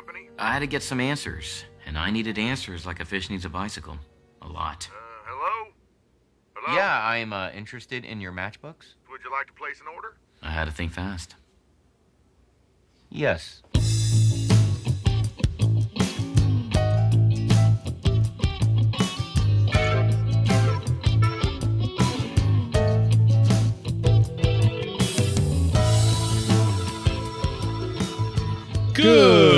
company? I had to get some answers, and I needed answers like a fish needs a bicycle. A lot. Uh, hello? Hello? Yeah, I'm uh, interested in your matchbooks. Would you like to place an order? I had to think fast. Yes. Good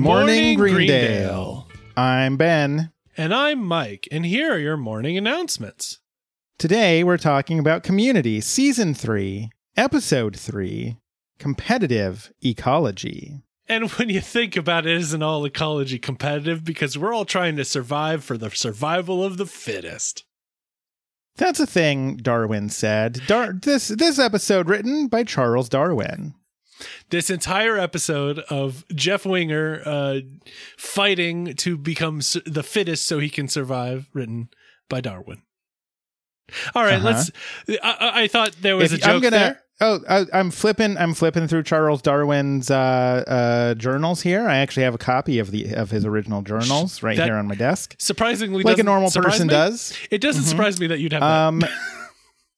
morning, Greendale. I'm Ben. And I'm Mike, and here are your morning announcements. Today we're talking about Community Season 3, Episode 3 Competitive Ecology. And when you think about it, isn't all ecology competitive because we're all trying to survive for the survival of the fittest. That's a thing Darwin said. Dar- this this episode written by Charles Darwin. This entire episode of Jeff Winger uh, fighting to become the fittest so he can survive, written by Darwin. All right, Uh-huh. let's. I, I- thought there was If- a joke I'm gonna there. Oh, I, I'm flipping. I'm flipping through Charles Darwin's uh, uh, journals here. I actually have a copy of the of his original journals right That- here on my desk, Surprisingly, like a normal person me. does. It doesn't surprise me that you'd have that.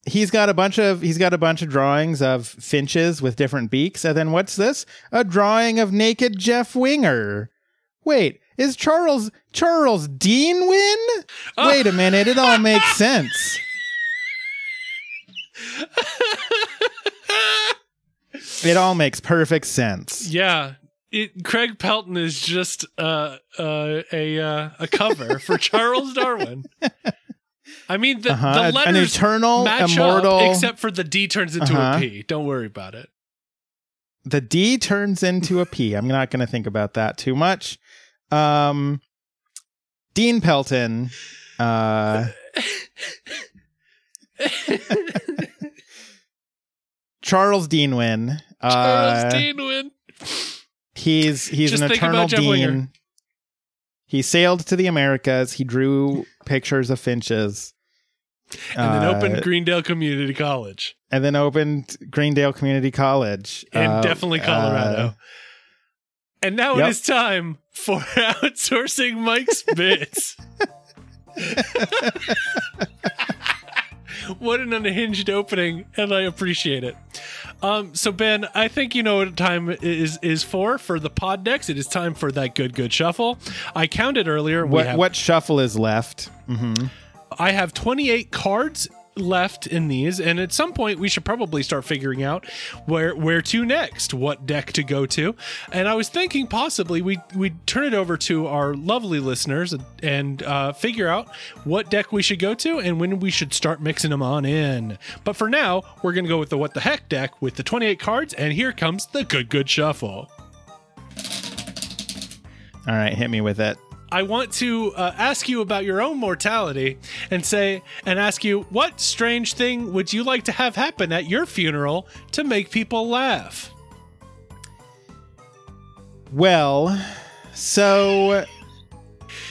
He's got a bunch of he's got a bunch of drawings of finches with different beaks, and then what's this? A drawing of naked Jeff Winger. Wait, is Charles Charles Dean win? Wait a minute, it all makes sense. It all makes perfect sense. Yeah. It, Craig Pelton is just uh, uh, a uh, a cover for Charles Darwin. I mean, the, Uh-huh. the An- an eternal, match immortal- up, except for the D turns into Uh-huh. a P. Don't worry about it. The D turns into a P. I'm not going to think about that too much. Um, Dean Pelton. Uh, Charles Deanwin. Uh, Charles Deanwin. He's he's Just an eternal dean. Winger. He sailed to the Americas. He drew pictures of finches. And then Uh, opened Greendale Community College and then opened Greendale Community College in Uh, definitely Colorado. uh, and now yep. it is time for outsourcing Mike's bits. what an unhinged opening, and I appreciate it. Um, so Ben, I think you know what time is is for for the pod decks. It is time for that good good shuffle. I counted earlier. what have- what shuffle is left? hmm I have 28 cards left in these and at some point we should probably start figuring out where where to next what deck to go to. And i was thinking possibly we we turn it over to our lovely listeners and, and uh, figure out what deck we should go to and when we should start mixing them on in. But for now we're gonna go with the what the heck deck with the 28 cards and here comes the good good shuffle. All right, hit me with it. I want to uh, ask you about your own mortality and say, and ask you, what strange thing would you like to have happen at your funeral to make people laugh? Well, so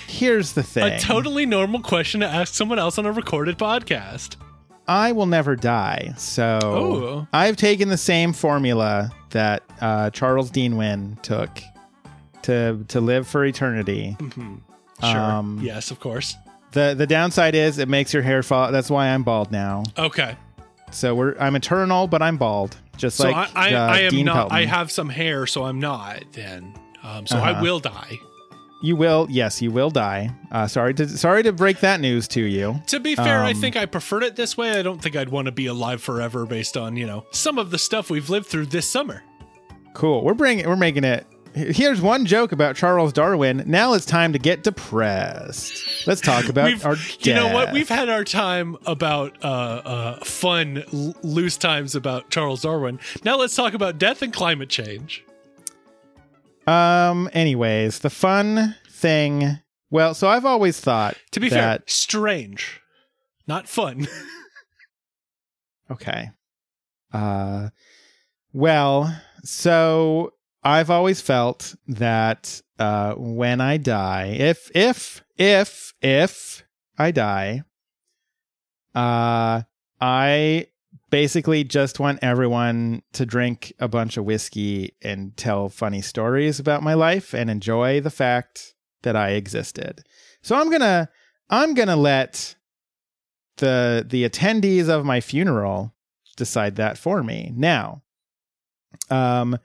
here's the thing. A totally normal question to ask someone else on a recorded podcast. I will never die. So Ooh. I've taken the same formula that uh, Charles Dean Wynn took to to live for eternity. Sure. Um, yes, of course. The the downside is it makes your hair fall. That's why I'm bald now. Okay. So we're I'm eternal, but I'm bald, just So like I, I, uh, I am Dean not. Pelton. I have some hair, so I'm not. Then, um, so I Uh-huh. will die. You will, yes, you will die. Uh, sorry to sorry to break that news to you. To be fair, I Um, think I preferred it this way. I don't think I'd want to be alive forever based on you know some of the stuff we've lived through this summer. Cool. We're bringing we're making it. Here's one joke about Charles Darwin. Now it's time to get depressed. Let's talk about We've, our. you know what? We've had our time about uh, uh, fun, l- loose times about Charles Darwin. Now let's talk about death and climate change. Um. Anyways, the fun thing. Well, so I've always thought To be fair, that. strange, not fun. Okay. Uh. Well, so I've always felt that uh, when I die, if if if if I die, uh, I basically just want everyone to drink a bunch of whiskey and tell funny stories about my life and enjoy the fact that I existed. So I'm to I'm to let the the attendees of my funeral decide that for me. Now, um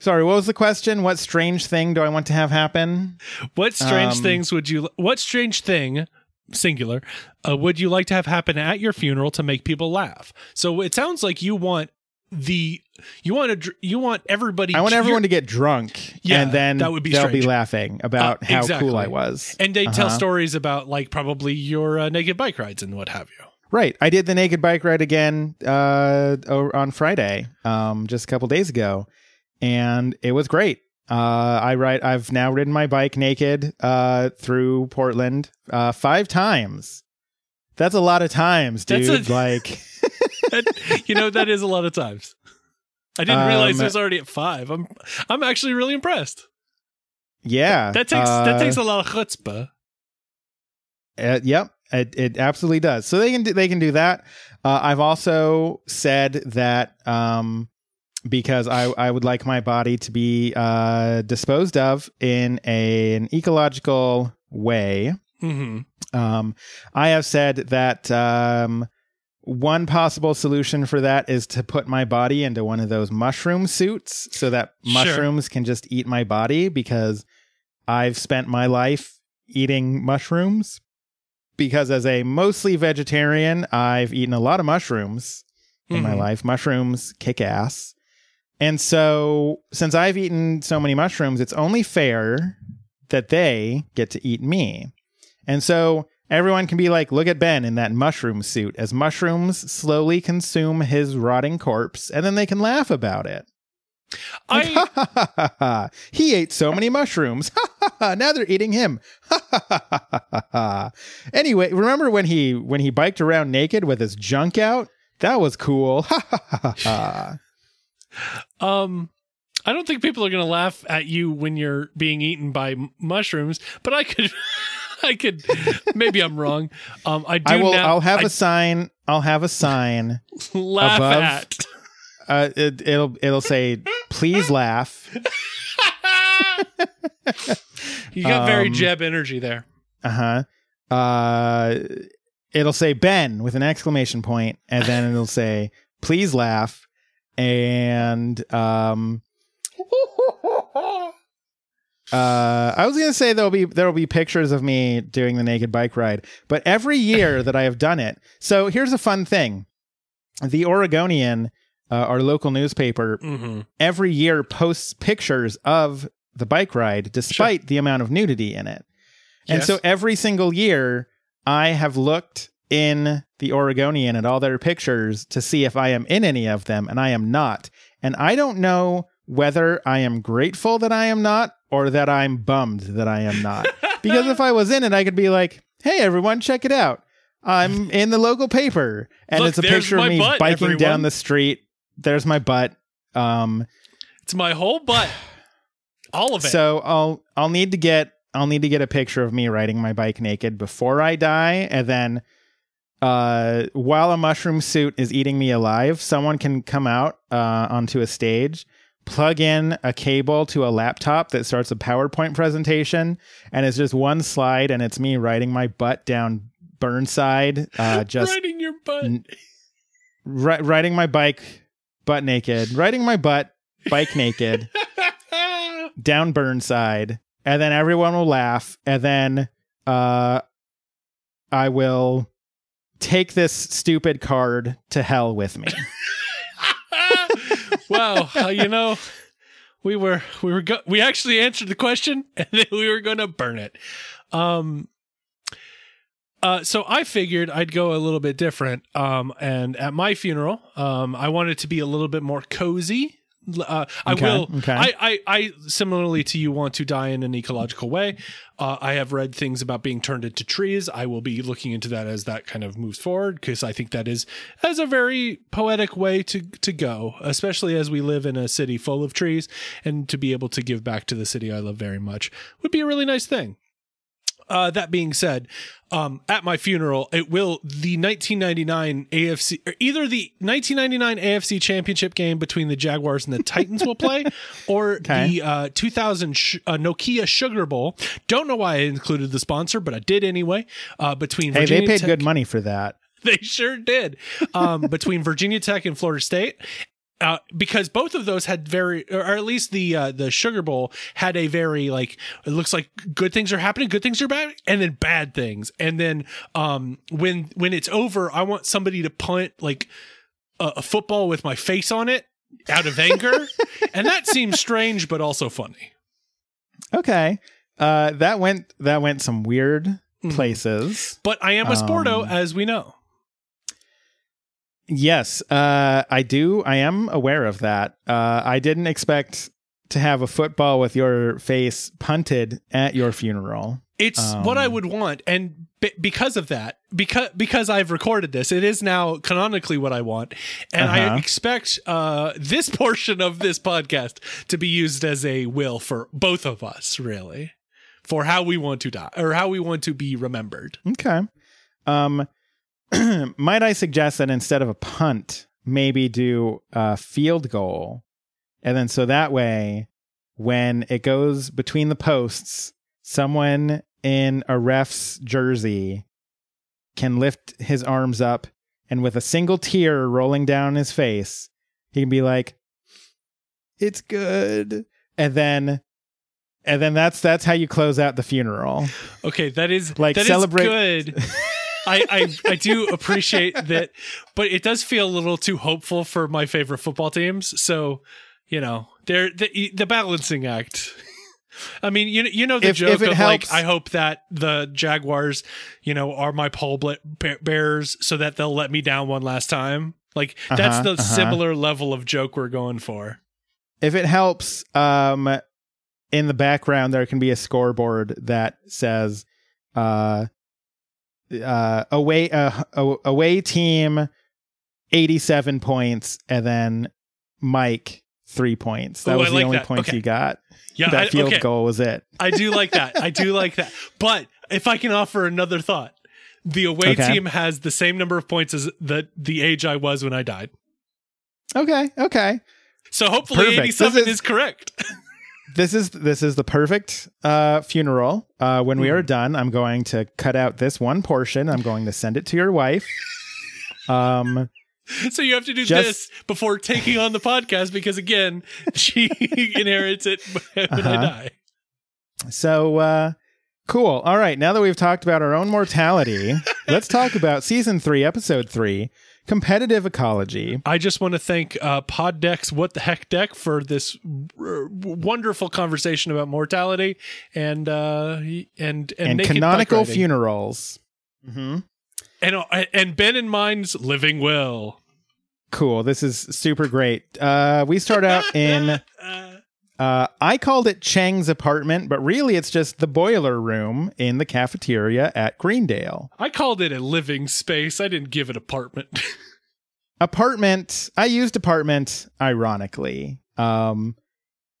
sorry, what was the question? What strange thing do I want to have happen? What strange Um, things would you? What strange thing, singular, uh, would you like to have happen at your funeral to make people laugh? So it sounds like you want the you want to dr- you want everybody. I want everyone to get drunk Yeah, and then that would be they'll strange. be laughing about Uh, how exactly. cool I was. and they tell Uh-huh. stories about like probably your uh, naked bike rides and what have you. Right. I did the naked bike ride again uh, on Friday, um, just a couple days ago, and it was great. Uh, I ride. I've now ridden my bike naked uh, through Portland uh, five times. That's a lot of times, dude. a- like, That- you know that is a lot of times. I didn't realize Um, it was already at five. I'm I'm actually really impressed. yeah, That takes that uh, takes a lot of chutzpah. Uh, yep, it, it absolutely does. So they can do, they can do that. Uh, I've also said that um, because I I would like my body to be uh, disposed of in a, an ecological way. hmm Um, I have said that um, one possible solution for that is to put my body into one of those mushroom suits so that Sure. mushrooms can just eat my body because I've spent my life eating mushrooms. Because as a mostly vegetarian, I've eaten a lot of mushrooms in my Mhm. life. Mushrooms kick ass. And so, since I've eaten so many mushrooms, it's only fair that they get to eat me. And so, everyone can be like, look at Ben in that mushroom suit as mushrooms slowly consume his rotting corpse, and then they can laugh about it. Like, I ha, ha, ha. He ate so many mushrooms. Ha, ha, ha. now they're eating him. Anyway, remember when he when he biked around naked with his junk out? That was cool. Um, I don't think people are going to laugh at you when you're being eaten by m- mushrooms, but I could, I could, maybe I'm wrong. Um, I do I will. now- I'll have I a sign. I'll have a sign. laugh above- at. Uh, it, it'll it'll say, "Please laugh." you got very Um, Jeb energy there. Uh-huh. Uh It'll say Ben with an exclamation point, and then it'll say, "Please laugh." And um, uh, I was gonna say there'll be there'll be pictures of me doing the naked bike ride, but every year that I have done it. So here's a fun thing: the Oregonian, uh, our local newspaper, hmm every year posts pictures of the bike ride despite the amount of nudity in it. And Yes. so every single year I have looked in the Oregonian at all their pictures to see if I am in any of them and I am not. And I don't know whether I am grateful that I am not or that I'm bummed that I am not. because if I was in it I could be like, "Hey everyone, check it out. I'm in the local paper." And Look, it's a picture of me butt, biking everyone. down the street. There's my butt. Um It's my whole butt, all of it. so I'll I'll need to get I'll need to get a picture of me riding my bike naked before I die, and then uh, while a mushroom suit is eating me alive, someone can come out uh, onto a stage, plug in a cable to a laptop that starts a PowerPoint presentation, and it's just one slide, and it's me riding my butt down Burnside, uh, just riding your butt. n- ri- riding my bike butt naked, riding my butt bike naked down Burnside, and then everyone will laugh, and then uh, I will take this stupid card to hell with me. wow, uh, you know, we were we were go- we actually answered the question and then we were going to burn it. Um uh, so I figured I'd go a little bit different. Um, and at my funeral, um, I wanted to be a little bit more cozy. Uh, I Okay, will. okay. I, I, I similarly to you want to die in an ecological way. Uh, I have read things about being turned into trees. I will be looking into that as that kind of moves forward because I think that is as a very poetic way to to go, especially as we live in a city full of trees, and to be able to give back to the city I love very much would be a really nice thing. Uh, that being said, um, at my funeral, it will the 1999 AFC, or either the 1999 AFC Championship game between the Jaguars and the Titans will play, or Okay. the uh, 2000 sh- uh, Nokia Sugar Bowl. Don't know why I included the sponsor, but I did anyway. Uh, between Hey, Virginia they paid Tech- good money for that. they sure did. Um, between Virginia Tech and Florida State. Uh, because both of those had very, or at least the uh, the Sugar Bowl had a very like it looks like good things are happening, good things are bad, and then bad things, and then um when when it's over, I want somebody to punt like a, a football with my face on it out of anger, and that seems strange but also funny. Okay. Uh, that went that went some weird Mhm. places. But I am a sporto, Um, as we know. Yes, uh, I do. I am aware of that. Uh, I didn't expect to have a football with your face punted at your funeral. It's what I Um, would want, and be- because of that, because because I've recorded this, it is now canonically what I want, and I Uh-huh. expect uh, this portion of this podcast to be used as a will for both of us, really, for how we want to die or how we want to be remembered. Okay. Um, might I suggest that instead of a punt, maybe do a field goal, and then so that way, when it goes between the posts, someone in a ref's jersey can lift his arms up, and with a single tear rolling down his face, he can be like, "It's good," and then. And then that's that's how you close out the funeral. Okay, that is Like, that is celebrate- good. I, I I do appreciate that, but it does feel a little too hopeful for my favorite football teams. So, you know, they're the the balancing act. I mean, you you know the If- joke if of helps- like, I hope that the Jaguars, you know, are my pole bla- bear- bears, so that they'll let me down one last time. Like that's Uh-huh, the uh-huh. similar level of joke we're going for. if it helps um in the background there can be a scoreboard that says uh uh away uh, away team 87 points and then mike 3 points that Ooh, was I the like only that. points Okay. you got Yeah, that I, field okay. goal was it I do like that. I do like that. But if I can offer another thought, the away Okay. team has the same number of points as the the age I was when I died. okay okay So hopefully Perfect. 87 is, is- correct. this is this is the perfect uh funeral uh when we Hmm. are done i'm going to cut out this one portion i'm going to send it to your wife um so you have to do Just- this before taking on the podcast because again, she inherits it when I Uh-huh. die. So uh cool. All right, now that we've talked about our own mortality, let's talk about season 3, episode 3, competitive ecology. I just want to thank uh, Poddex What the Heck Deck for this r- wonderful conversation about mortality and uh, and and, And, canonical bike riding. funerals. Mhm. and uh, and Ben in Mike's Living Will. Cool. This is super great. Uh we start out in Uh, I called it Chang's apartment, but really it's just the boiler room in the cafeteria at Greendale. I called it a living space. I didn't give it apartment. Apartment, I used apartment ironically. Um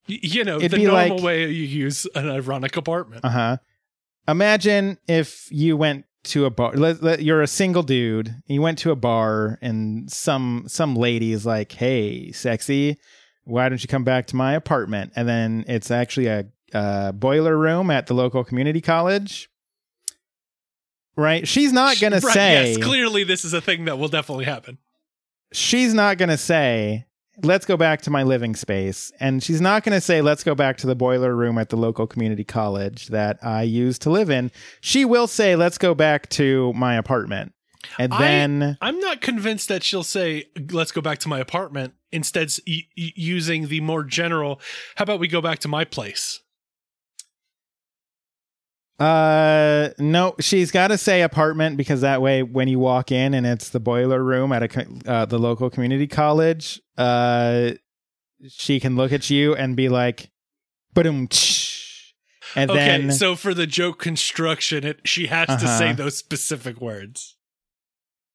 Y- you know, the normal like- way you use an ironic apartment. Uh huh. Imagine if you went to a bar. Let, let- you're a single dude. You went to a bar, and some some lady is like, "Hey, sexy, why don't you come back to my apartment?" And then it's actually a, a boiler room at the local community college. Right? She's not gonna say. Yes, clearly this is a thing that will definitely happen. she's not gonna say. Let's go back to my living space. And she's not going to say, let's go back to the boiler room at the local community college that I used to live in. She will say, let's go back to my apartment. And then, I'm not convinced that she'll say, "Let's go back to my apartment." Instead, y- using the more general, "How about we go back to my place?" uh, no, she's got to say apartment because that way, when you walk in and it's the boiler room at a, uh, the local community college, uh, she can look at you and be like, boom, and Okay, then, so for the joke construction, it she has to Uh-huh. say those specific words.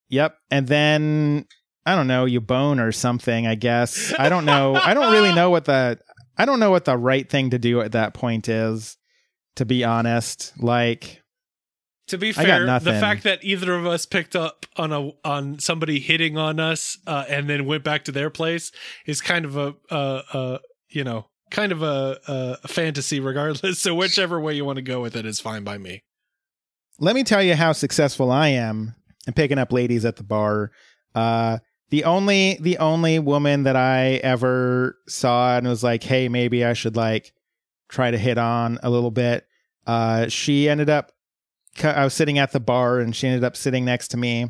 Yep. And then I don't know, you bone or something, I guess. I don't know. I don't really know what the I don't know what the right thing to do at that point is, to be honest. Like To be fair, the fact that either of us picked up on a on somebody hitting on us uh, and then went back to their place is kind of a uh, uh, you know kind of a, a, a fantasy regardless. So whichever way you want to go with it is fine by me. Let me tell you how successful I am in picking up ladies at the bar. Uh, the only the only woman that I ever saw and was like, hey, maybe I should like try to hit on a little bit. Uh, she ended up. I was sitting at the bar and she ended up sitting next to me,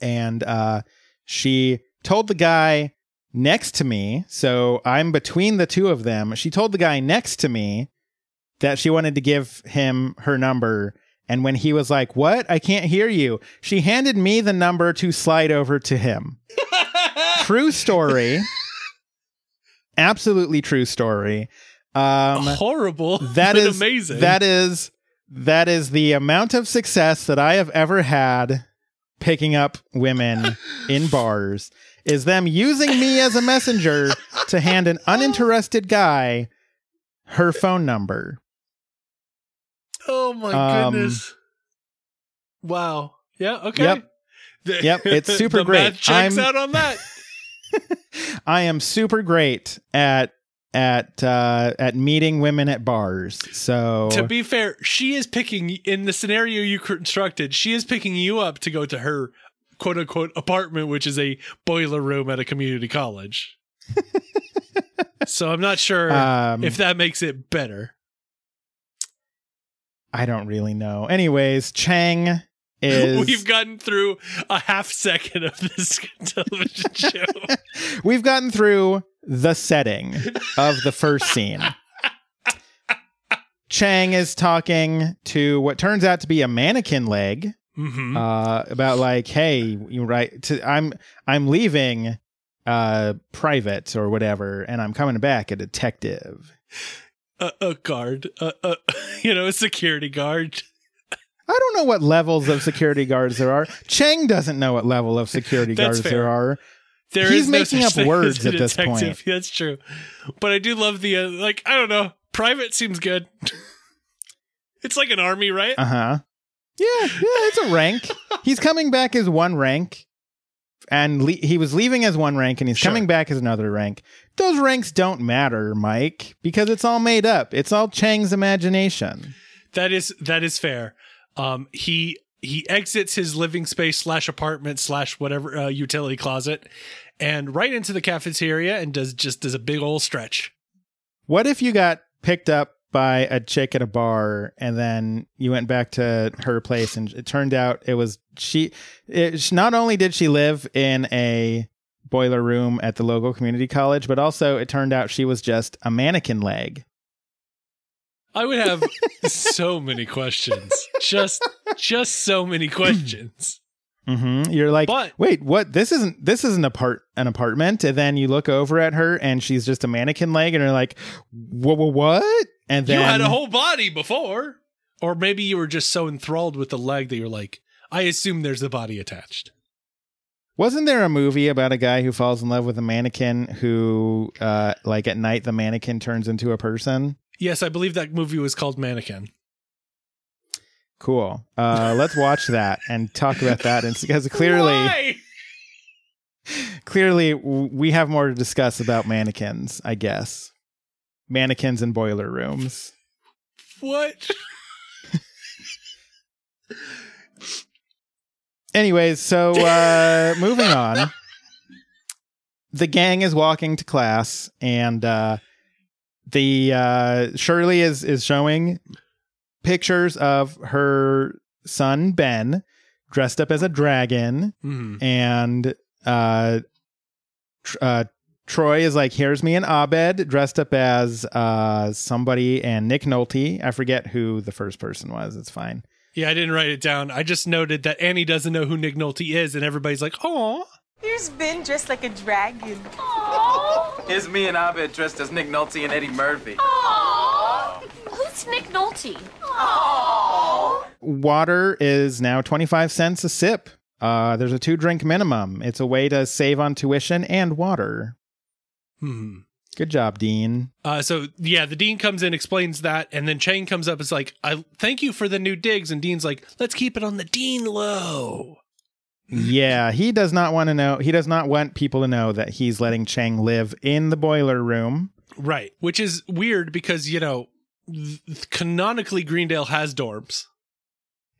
and uh, she told the guy next to me. So I'm between the two of them. She told the guy next to me that she wanted to give him her number. And when he was like, What? I can't hear you, she handed me the number to slide over to him. true story. Absolutely true story. Um, Horrible. that is amazing. That is that is the amount of success that I have ever had picking up women in bars is them using me as a messenger to hand an uninterested guy her phone number. Oh my Um, goodness. Wow. Yeah. Okay. Yep. The- Yep, it's super great. Checks I'm- out on that. I am super great at at uh at meeting women at bars. So to be fair, she is picking in the scenario you constructed. She is picking you up to go to her quote unquote apartment, which is a boiler room at a community college. so I'm not sure um, if that makes it better. I don't really know. Anyways, Chang is We've gotten through a half second of this television show. We've gotten through the setting of the first scene. Chang is talking to what turns out to be a mannequin leg hmm uh, about like, hey, you right? To, I'm I'm leaving uh, private or whatever, and I'm coming back a detective. A, a guard, a, a, you know, a security guard. I don't know what levels of security guards there are. Chang doesn't know what level of security guards fair. there are. There He's is no making such up words at this point. That's true, but I do love the uh, like. I don't know. Private seems good. it's like an army, right? Uh huh. Yeah, yeah, it's a rank. he's coming back as one rank, and le- he was leaving as one rank, and he's Sure. coming back as another rank. Those ranks don't matter, Mike, because it's all made up. It's all Chang's imagination. That is that is fair. Um, he he exits his living space slash apartment slash whatever uh, utility closet, and right into the cafeteria and does just does a big old stretch. What if you got picked up by a chick at a bar, and then you went back to her place, and it turned out it was she. It, not only did she live in a boiler room at the local community college, but also it turned out she was just a mannequin leg. I would have so many questions. Just just so many questions. Mm-hmm. You're like, But- wait, what? This isn't this isn't a part an apartment. And then you look over at her, and she's just a mannequin leg, and you're like, what? What? What? And then you had a whole body before. Or maybe you were just so enthralled with the leg that you're like, I assume there's a body attached. wasn't there a movie about a guy who falls in love with a mannequin who, uh, like at night, the mannequin turns into a person? Yes, I believe that movie was called Mannequin. Cool. Uh, let's watch that and talk about that. And because clearly, Why? clearly, we have more to discuss about mannequins. I guess mannequins in boiler rooms. What? Anyways, so uh moving on. The gang is walking to class and uh the uh Shirley is is showing pictures of her son Ben dressed up as a dragon Mhm. and uh tr- uh Troy is like, here's me and Abed dressed up as uh somebody and Nick Nolte. I forget who the first person was. It's fine. Yeah, I didn't write it down. I just noted that Annie doesn't know who Nick Nolte is, and everybody's like, "Oh, Here's Ben dressed like a dragon. Aww. Here's me and Abed dressed as Nick Nolte and Eddie Murphy. Aww. Who's Nick Nolte? Aww. water is now 25 cents a sip. Uh, there's a two drink minimum. It's a way to save on tuition and water. Hmm." Good job, Dean. Uh, so yeah, the dean comes in, explains that, and then Chang comes up. It's like, I thank you for the new digs, and Dean's like, let's keep it on the dean low. yeah, he does not want to know. He does not want people to know that he's letting Chang live in the boiler room. Right, which is weird because you know, th- canonically Greendale has dorms.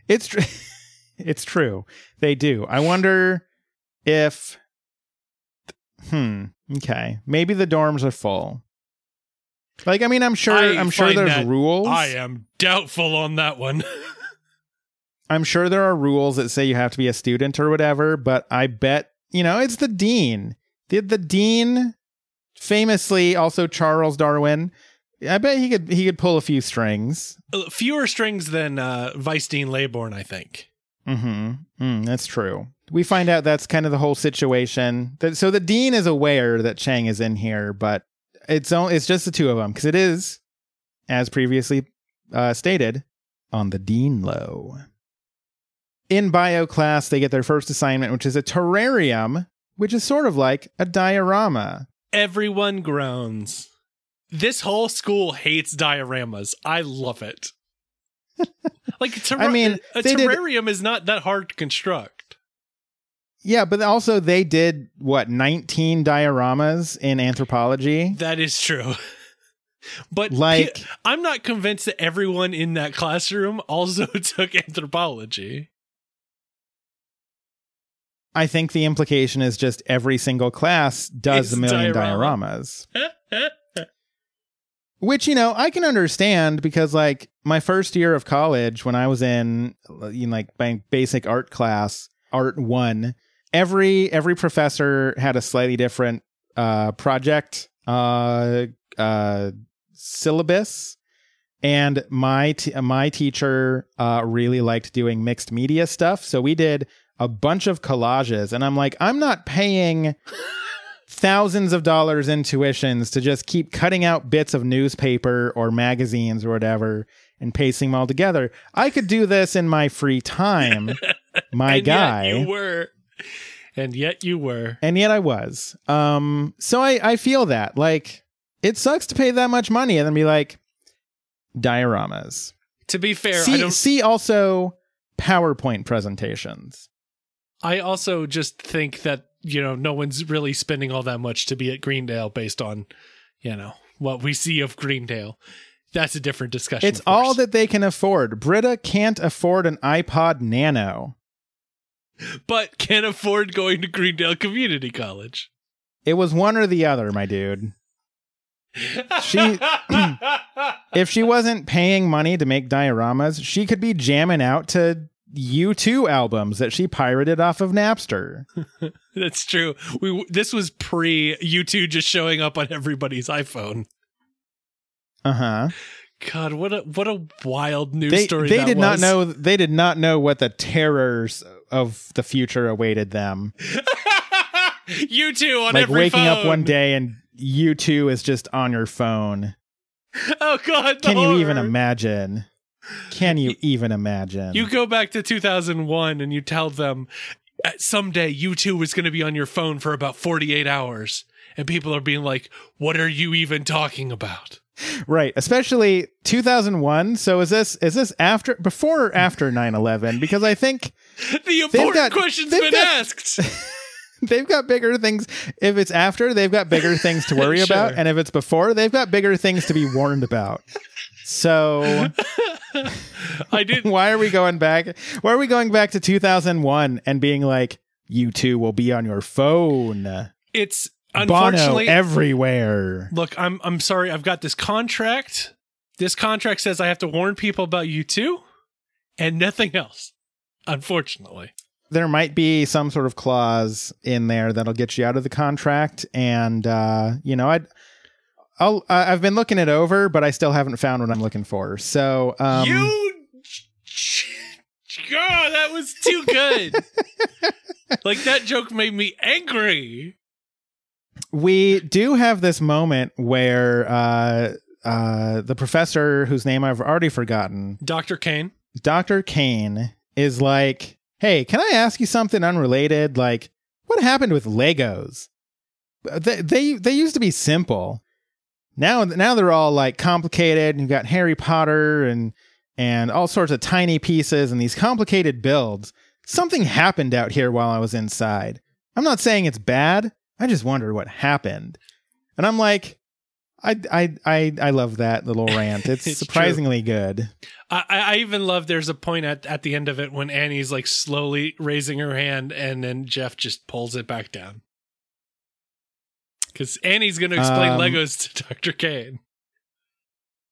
It's tr- it's true. They do. I wonder if hmm, okay. Maybe the dorms are full. Like I mean, I'm sure I I'm sure there's rules. I am doubtful on that one. I'm sure there are rules that say you have to be a student or whatever, but I bet, you know, it's the dean. The the dean famously also Charles Darwin. I bet he could he could pull a few strings. Uh, Fewer strings than uh, Vice Dean Laybourne, I think. Mhm. Mm, that's true. We find out that's kind of the whole situation. That so the dean is aware that Chang is in here, but it's only it's just the two of them because it is as previously uh, stated on the dean low. In bio class, they get their first assignment, which is a terrarium, which is sort of like a diorama. Everyone groans. This whole school hates dioramas. I love it. like, terra- I mean, a they did- terrarium is not that hard to construct. Yeah, but also they did what 19 dioramas in anthropology. That is true. But Like- I'm not convinced that everyone in that classroom also took anthropology. I think the implication is just every single class does It's a million diorama. dioramas. Which, you know, I can understand because, like, my first year of college, when I was in, in like, basic art class, Art 1, every every professor had a slightly different uh, project uh, uh, syllabus. And my t- my teacher uh, really liked doing mixed media stuff. So we did a bunch of collages. And I'm like, I'm not paying thousands of dollars in tuitions to just keep cutting out bits of newspaper or magazines or whatever and pasting them all together. I could do this in my free time, my guy. You were. And yet you were. and yet I was. Um, so I, I feel that. Like, it sucks to pay that much money and then be like, dioramas. To be fair, I See, see also PowerPoint presentations. I also just think that, you know, no one's really spending all that much to be at Greendale based on, you know, what we see of Greendale. That's a different discussion. It's all that they can afford. Britta can't afford an iPod Nano. But can't afford going to Greendale Community College. It was one or the other, my dude. She- If she wasn't paying money to make dioramas, she could be jamming out to U2 albums that she pirated off of Napster. That's true. We this was pre U2 just showing up on everybody's iPhone. Uh huh. God, what a what a wild news They story. they that did not know they did not know what the terrors of the future awaited them. you two on like waking up one day and you two is just on your phone. Oh God! Can you even imagine? Can you even imagine? You go back to 2001 and you tell them "Uh, someday you two is going to be on your phone for about 48 hours, and people are being like, "What are you even talking about?" Right, especially 2001. So is this is this after before or after 9/11 because I think The important got- question's been got- asked. they've got bigger things if it's after, they've got bigger things to worry about and if it's before, they've got bigger things to be warned about. So I did. why are we going back? Why are we going back to 2001 and being like you two will be on your phone? It's Bono unfortunately. everywhere. look, I'm I'm sorry. I've got this contract. This contract says I have to warn people about you too, and nothing else. Unfortunately. there might be some sort of clause in there that'll get you out of the contract and uh you know i'd I'll, uh, I've been looking it over, but I still haven't found what I'm looking for. So, um, you God, that was too good. like that joke made me angry. We do have this moment where uh, uh, the professor, whose name I've already forgotten, Dr. Kane. Dr. Kane, is like, Hey, can I ask you something unrelated? Like, what happened with Legos? They, they, they used to be simple. now now they're all like complicated. You've got Harry Potter and and all sorts of tiny pieces and these complicated builds. Something happened out here while I was inside. I'm not saying it's bad. I just wondered what happened. And I'm like, I I I I love that little rant. It's, It's surprisingly good. I, I even love there's a point at, at the end of it when Annie's like slowly raising her hand and then Jeff just pulls it back down. Because Annie's going to explain Um, Legos to Dr. Kane.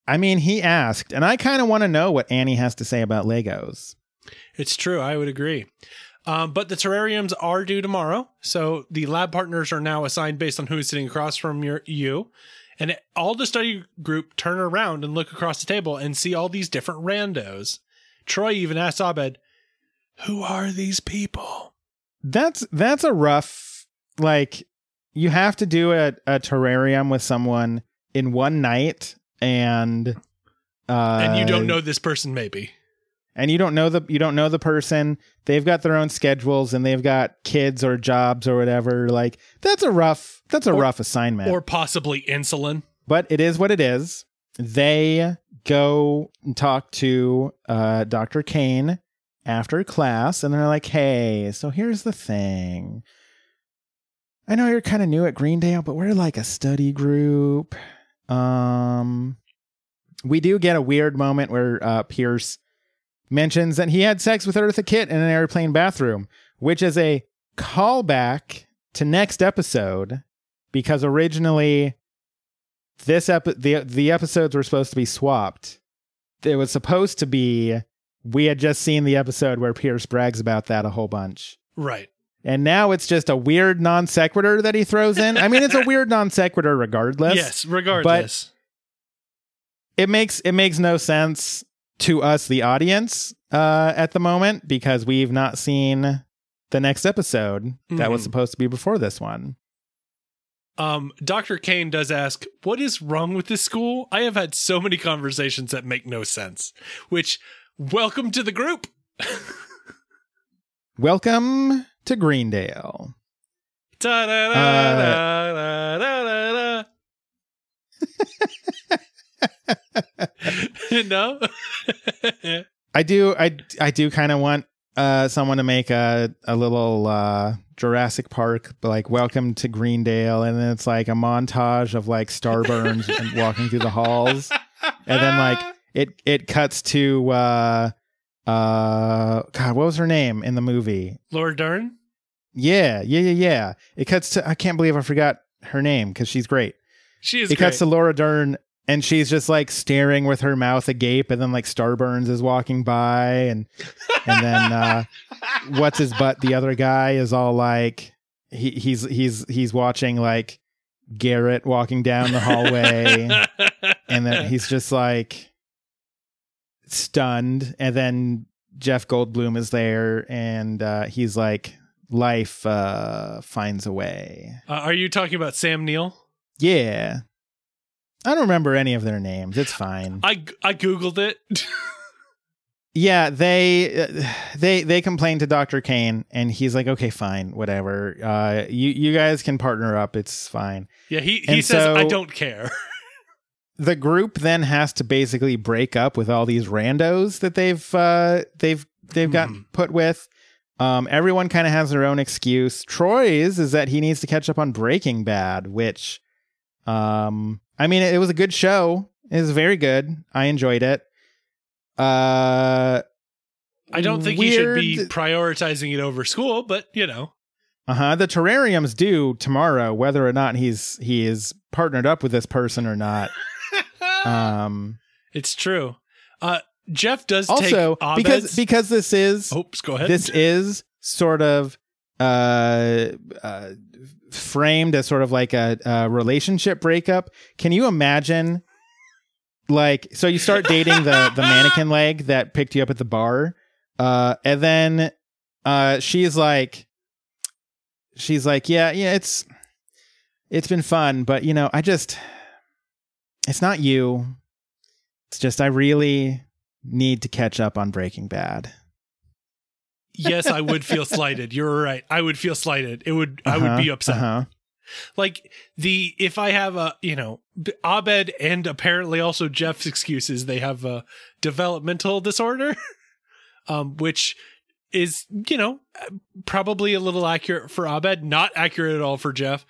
I mean, he asked, and I kind of want to know what Annie has to say about Legos. It's true. I would agree. Um, but the terrariums are due tomorrow. So the lab partners are now assigned based on who's sitting across from your, you. And all the study group turn around and look across the table and see all these different randos. Troy even asked Abed, Who are these people? That's that's a rough like you have to do a, a terrarium with someone in one night and uh and you don't know this person, maybe. And you don't know the you don't know the person. They've got their own schedules and they've got kids or jobs or whatever. Like that's a rough that's a Or- rough assignment. Or possibly insulin. but it is what it is. They go and talk to uh, dr kane after class and they're like hey so here's the thing. I know you're kind of new at greendale but we're like a study group. Um we do get a weird moment where uh, pierce mentions that he had sex with eartha kitt in an airplane bathroom which is a callback to next episode because originally this epi- the the episodes were supposed to be swapped. It was supposed to be we had just seen the episode where Pierce brags about that a whole bunch. Right. And now it's just a weird non sequitur that he throws in. I mean, it's a weird non sequitur regardless. yes, regardless. It makes it makes no sense to us, the audience, uh, at the moment because we've not seen the next episode that was Mhm. supposed to be before this one. Um, Dr. Kane does ask, What is wrong with this school? I have had so many conversations that make no sense. Which, welcome to the group. Welcome to Greendale. Da da Uh, no? I do I I do kind of want uh someone to make a a little uh Jurassic Park like welcome to Greendale and then it's like a montage of like Starburns and walking through the halls and then like it it cuts to uh uh god what was her name in the movie Laura Dern? yeah yeah yeah yeah it cuts to I can't believe I forgot her name cuz she's great She is it great. cuts to Laura Dern and she's just like staring with her mouth agape and then like Starburns is walking by and and then uh what's his butt the other guy is all like he he's he's he's watching like Garrett walking down the hallway and then he's just like stunned and then Jeff Goldblum is there and uh he's like life uh finds a way. Uh, are you talking about Sam Neill? Yeah. I don't remember any of their names. It's fine. I, I Googled it. yeah, they uh, they they complained to Dr. Kane and he's like, "Okay, fine, whatever. Uh you you guys can partner up. It's fine." yeah, he, he And says, so- I don't care. The group then has to basically break up with all these randos that they've uh they've they've got Mhm. put with. Um everyone kind of has their own excuse. Troy's is that he needs to catch up on Breaking Bad, which um I mean it, was a good show. It was very good. I enjoyed it. Uh I don't think he should be prioritizing it over school, but you know. Uh-huh. The terrarium's due tomorrow, whether or not he's he is partnered up with this person or not. Um it's true. Uh Jeff does also take because because this is Oops, go ahead. this is sort of uh, uh framed as sort of like a, a relationship breakup. Can you imagine like so you start dating the the mannequin leg that picked you up at the bar uh and then uh she's like she's like yeah yeah it's it's been fun but you know i just it's not you it's just i really need to catch up on breaking bad yes, I would feel slighted. You're right. I would feel slighted. It would I would Uh-huh, be upset. uh-huh. Like the if I have a you know Abed and apparently also Jeff's excuses, they have a developmental disorder, um, which is you know probably a little accurate for Abed, not accurate at all for Jeff.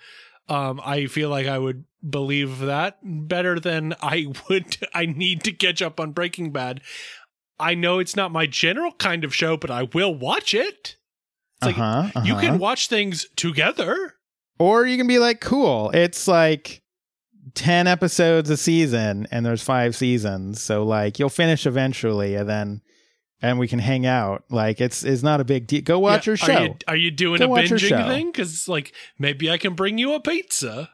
Um, I feel like I would believe that better than I would. I need to catch up on Breaking Bad. I know it's not my general kind of show, but I will watch it. It's like Uh-huh, you uh-huh. can watch things together. Or you can be like, cool, it's like 10 episodes a season and there's five seasons. So like you'll finish eventually and then and we can hang out. Like it's it's not a big deal. Go watch Yeah, your show. Are you, are you doing Go a binging thing? Because like maybe I can bring you a pizza.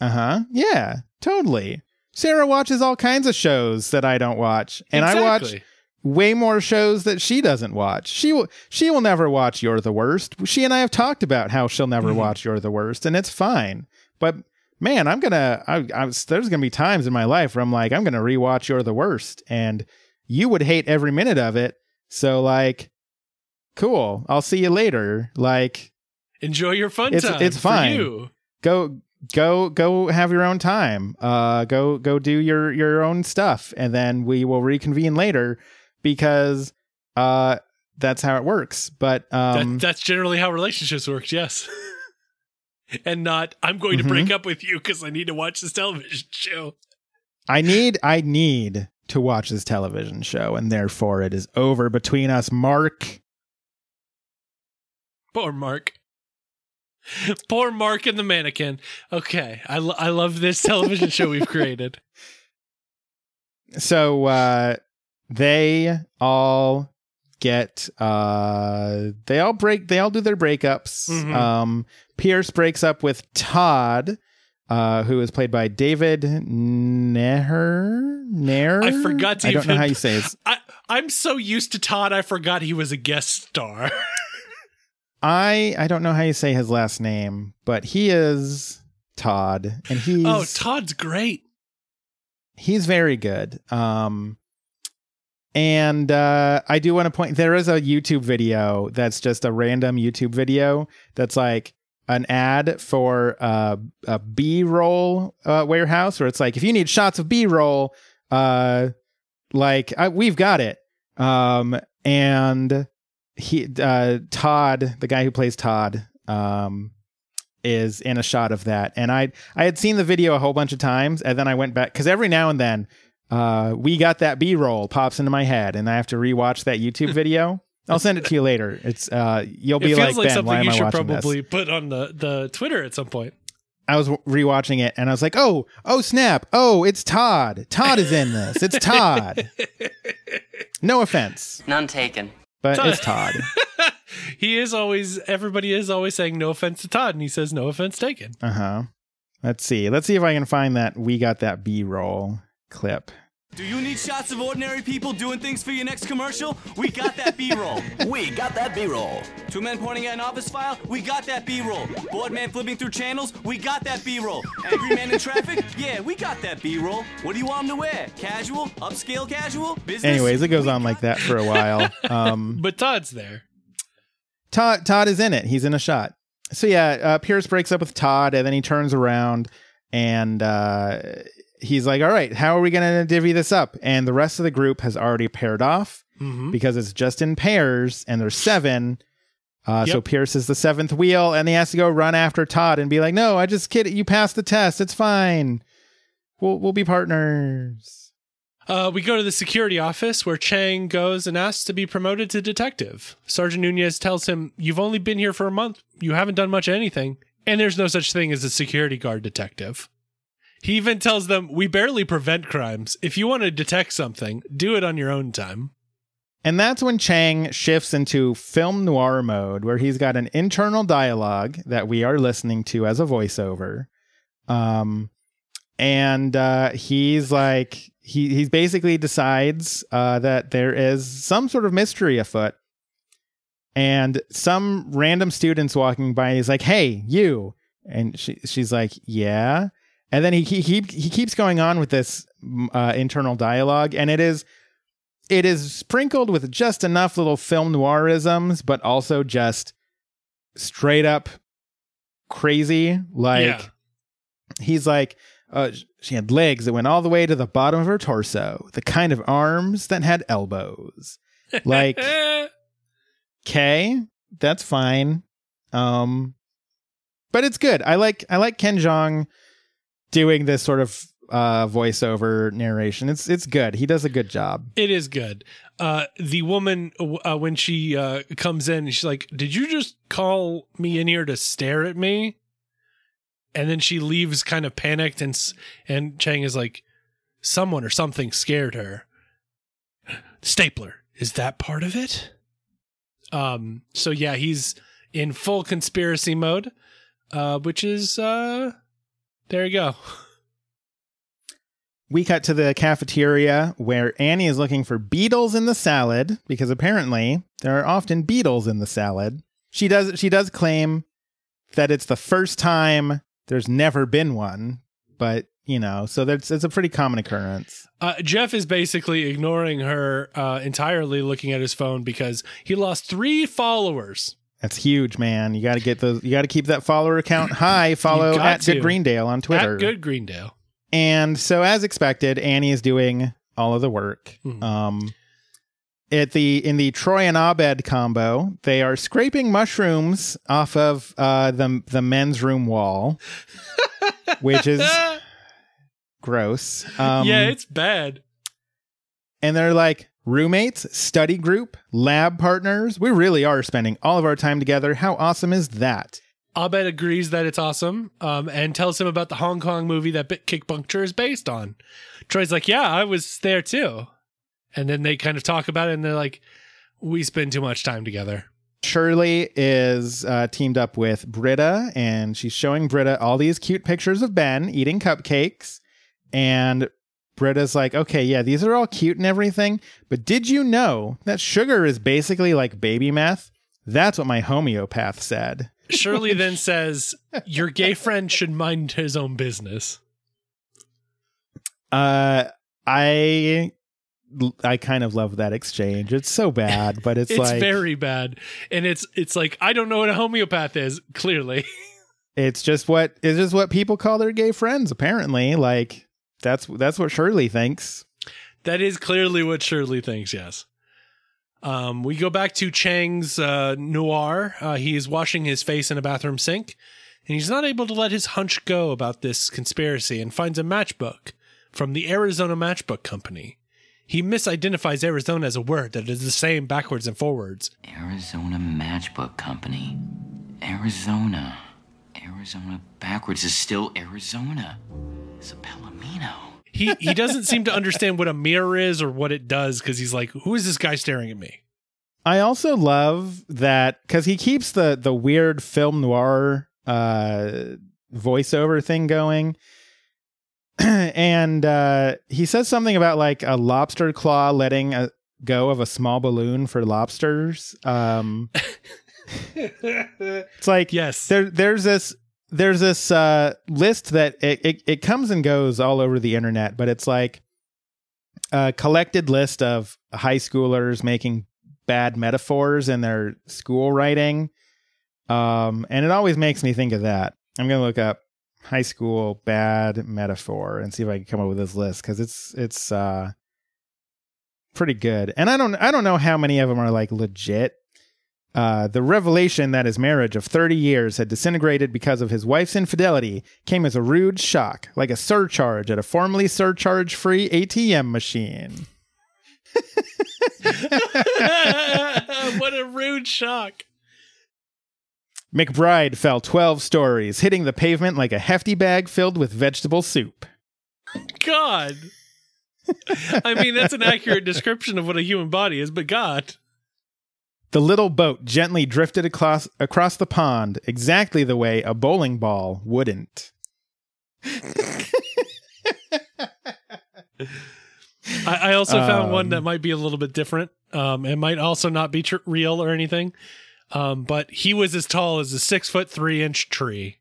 Uh-huh. Yeah, totally. Sarah watches all kinds of shows that I don't watch. And I watch Exactly. Way more shows that she doesn't watch. She will she will never watch You're the Worst. She and I have talked about how she'll never Mhm. watch You're the Worst, and it's fine. But man, I'm gonna. I, I was, there's gonna be times in my life where I'm like, I'm gonna rewatch You're the Worst, and you would hate every minute of it. So like, cool. I'll see you later. Like, Enjoy your fun It's- time. it's fine. go go go have your own time uh go go do your your own stuff and then we will reconvene later because uh that's how it works but um that, that's generally how relationships work. Yes. and not I'm going to Mhm. break up with you because I need to watch this television show. i need i need to watch this television show and therefore it is over between us mark Poor Mark. Poor Mark and the mannequin. Okay, I, lo- I love this television show we've created. so uh they all get uh they all break they all do their breakups Mhm. um pierce breaks up with todd uh who is played by david neher nair I forgot to i don't know how you say it I I'm so used to Todd, I forgot he was a guest star. i i don't know how you say his last name but he is todd and he's oh, Todd's great. he's very good um and uh i do want to point there is a youtube video that's just a random youtube video that's like an ad for uh, a b-roll uh, warehouse where it's like if you need shots of b-roll uh like I, we've got it. Um and he uh todd the guy who plays todd um is in a shot of that. And i i had seen the video a whole bunch of times and then i went back because every now and then uh we got that b-roll pops into my head and i have to rewatch that youtube video i'll send it to you later it's uh you'll be It feels like, like, ben why something am you i should watching this probably put on the, the Twitter at some point. I was rewatching it and I was like, oh, oh, snap. Oh, it's Todd. Todd is in this. It's Todd. No offense, None taken. but Todd. it's Todd. he is always everybody is always saying no offense to Todd, and he says no offense taken. Uh huh. Let's see. Let's see if I can find that. We got that B roll clip. Do you need shots of ordinary people doing things for your next commercial? We got that B-roll. we got that B-roll. Two men pointing at an office file? We got that B-roll. Bored man flipping through channels? We got that B-roll. Angry man in traffic? Yeah, we got that B-roll. What do you want him to wear? Casual? Upscale casual? Business? Anyways, it goes on like that for a while. Um, But Todd's there. Todd Todd is in it. He's in a shot. So yeah, uh, Pierce breaks up with Todd, and then he turns around and uh, he's like, "All right, how are we going to divvy this up?" And the rest of the group has already paired off Mhm. because it's just in pairs, and there's seven. Uh, So Pierce is the seventh wheel, and he has to go run after Todd and be like, "No, I just kid. You passed the test. It's fine. We'll we'll be partners." Uh, we go to the security office where Chang goes and asks to be promoted to detective. Sergeant Nunez tells him, You've only been here for a month. You haven't done much of anything. And there's no such thing as a security guard detective. He even tells them, We barely prevent crimes. If you want to detect something, do it on your own time. And that's when Chang shifts into film noir mode, where he's got an internal dialogue that we are listening to as a voiceover. Um, and uh, he's like, he he basically decides uh, that there is some sort of mystery afoot, and some random students walking by. He's like, "Hey, you," and she she's like, "Yeah." And then he he he, he keeps going on with this mm, uh, internal dialogue, and it is it is sprinkled with just enough little film noirisms, but also just straight up crazy. Like yeah. he's like, uh, she had legs that went all the way to the bottom of her torso, the kind of arms that had elbows. Like, okay, that's fine. Um, but it's good. I like I like Ken Jeong doing this sort of uh voiceover narration. It's it's good. He does a good job. It is good. Uh, the woman uh, when she uh, comes in, she's like, "Did you just call me in here to stare at me?" And then she leaves, kind of panicked, and and Chang is like, "Someone or something scared her." Stapler is that part of it? Um. So yeah, he's in full conspiracy mode, uh, which is uh, there you go. We cut to the cafeteria where Annie is looking for beetles in the salad because apparently there are often beetles in the salad. She does she does claim that it's the first time there's never been one, but you know, so that's it's a pretty common occurrence. Uh, Jeff is basically ignoring her uh, entirely, looking at his phone because he lost three followers. That's huge, man. You got to get those. You got to keep that follower count high. Follow at to. Good Greendale on Twitter. At Good Greendale. And so, as expected, Annie is doing all of the work. Mhm. Um, at the in the Troy and Abed combo, they are scraping mushrooms off of uh, the the men's room wall, which is gross. Um, yeah, it's bad. and they're like roommates, study group, lab partners. We really are spending all of our time together. How awesome is that? Abed agrees that it's awesome um, and tells him about the Hong Kong movie that Bit Kick Puncher is based on. Troy's like, Yeah, I was there too. And then they kind of talk about it and they're like, We spend too much time together. Shirley is uh, teamed up with Britta, and she's showing Britta all these cute pictures of Ben eating cupcakes. And Britta's like, okay, yeah, these are all cute and everything, but did you know that sugar is basically like baby meth? That's what my homeopath said. Shirley then says, Your gay friend should mind his own business. Uh, I. I kind of love that exchange. It's so bad, but it's, It's like very bad. And it's it's like, I don't know what a homeopath is, clearly. it's just what it's just what people call their gay friends. Apparently, like that's that's what Shirley thinks. That is clearly what Shirley thinks, yes. Um, we go back to Chang's uh, noir. Uh, he is washing his face in a bathroom sink, and he's not able to let his hunch go about this conspiracy and finds a matchbook from the Arizona Matchbook Company. He misidentifies Arizona as a word that is the same backwards and forwards. Arizona Matchbook Company. Arizona. Arizona backwards is still Arizona. It's a Palomino. He he doesn't seem to understand what a mirror is or what it does because he's like, "Who is this guy staring at me?" I also love that because he keeps the the weird film noir uh, voiceover thing going, and uh, he says something about like a lobster claw letting a, go of a small balloon for lobsters. Um, it's like Yes. there there's this there's this uh, list that it, it it comes and goes all over the internet, but it's like a collected list of high schoolers making bad metaphors in their school writing. Um, and it always makes me think of that. I'm gonna look up high school bad metaphor and see if I can come up with this list because it's it's uh pretty good. And I don't I don't know how many of them are like legit. Uh, the revelation that his marriage of 30 years had disintegrated because of his wife's infidelity came as a rude shock, like a surcharge at a formerly surcharge free ATM machine. what a rude shock. McBride fell 12 stories, hitting the pavement like a hefty bag filled with vegetable soup. God. I mean, that's an accurate description of what a human body is, but God. The little boat gently drifted across, across the pond exactly the way a bowling ball wouldn't. I, I also found one Um, that might be a little bit different. Um, it might also not be tr- real or anything. Um, but he was as tall as a six foot three inch tree.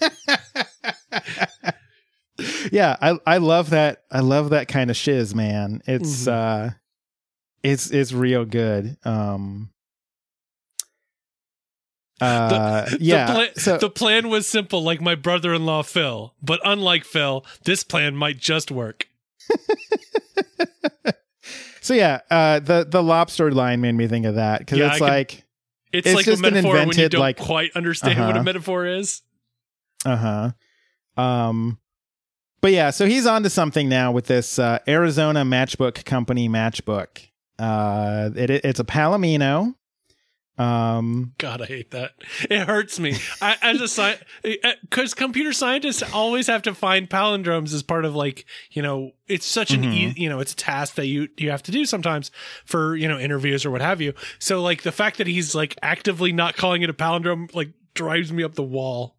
yeah, I I love that. I love that kind of shiz, man. It's uh it's it's real good. Um Uh, yeah. The, pla- so the plan was simple, like my brother-in-law Phil. But unlike Phil, this plan might just work. so yeah, uh, the the lobster line made me think of that because Yeah, it's like It's, It's like just a an metaphor when you invented, don't like- quite understand what a Uh-huh. metaphor is. Uh huh. Um, but yeah, so he's on to something now with this uh, Arizona Matchbook Company matchbook. Uh, it, it's a Palomino. Um, God, I hate that. It hurts me. I, as a sci, because computer scientists always have to find palindromes as part of like you know it's such an e- you know it's a task that you you have to do sometimes for you know interviews or what have you. So like the fact that he's like actively not calling it a palindrome like drives me up the wall.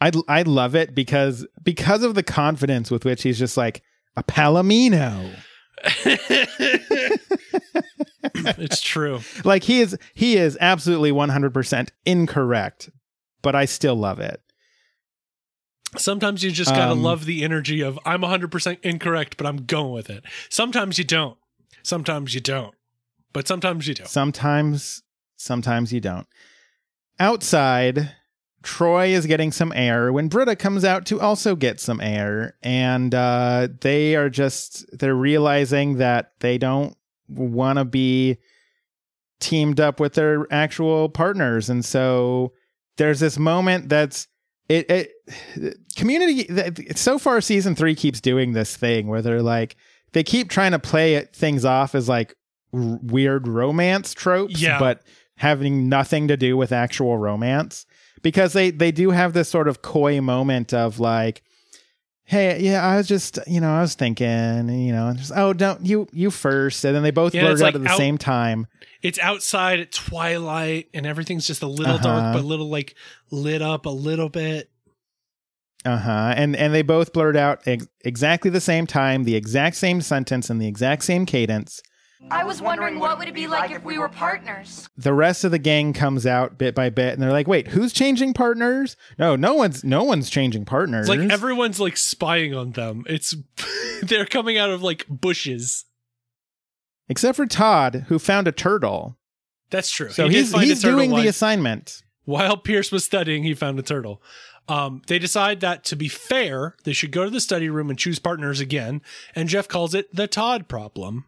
I I love it because because of the confidence with which he's just like a Palomino. it's true. Like he is he is absolutely one hundred percent incorrect, but I still love it. Sometimes you just gotta Um, love the energy of I'm 100% incorrect, but I'm going with it. Sometimes you don't. Sometimes you don't. But sometimes you do. Sometimes, sometimes you don't. Outside, Troy is getting some air when Britta comes out to also get some air, and uh, they are just they're realizing that they don't want to be teamed up with their actual partners, and so there's this moment that's it. it community so far season three keeps doing this thing where they're like they keep trying to play things off as like r- weird romance tropes Yeah. but having nothing to do with actual romance because they they do have this sort of coy moment of like hey yeah i was just you know i was thinking you know just oh don't you you first and then they both Yeah, blurt out like at the out- same time It's outside at twilight and everything's just a little dark, Uh-huh. but a little like lit up a little bit. uh-huh and and they both blurt out ex- exactly the same time the exact same sentence and the exact same cadence I was wondering what would it be like if we were partners. the rest of the gang comes out bit by bit and they're like wait who's changing partners no no one's no one's changing partners It's like everyone's like spying on them. It's they're coming out of like bushes. except for todd who found a turtle That's true. so He he's he's turtle doing the assignment While Pierce was studying, he found a turtle. Um, they decide that to be fair, they should go to the study room and choose partners again. And Jeff calls it the Todd problem.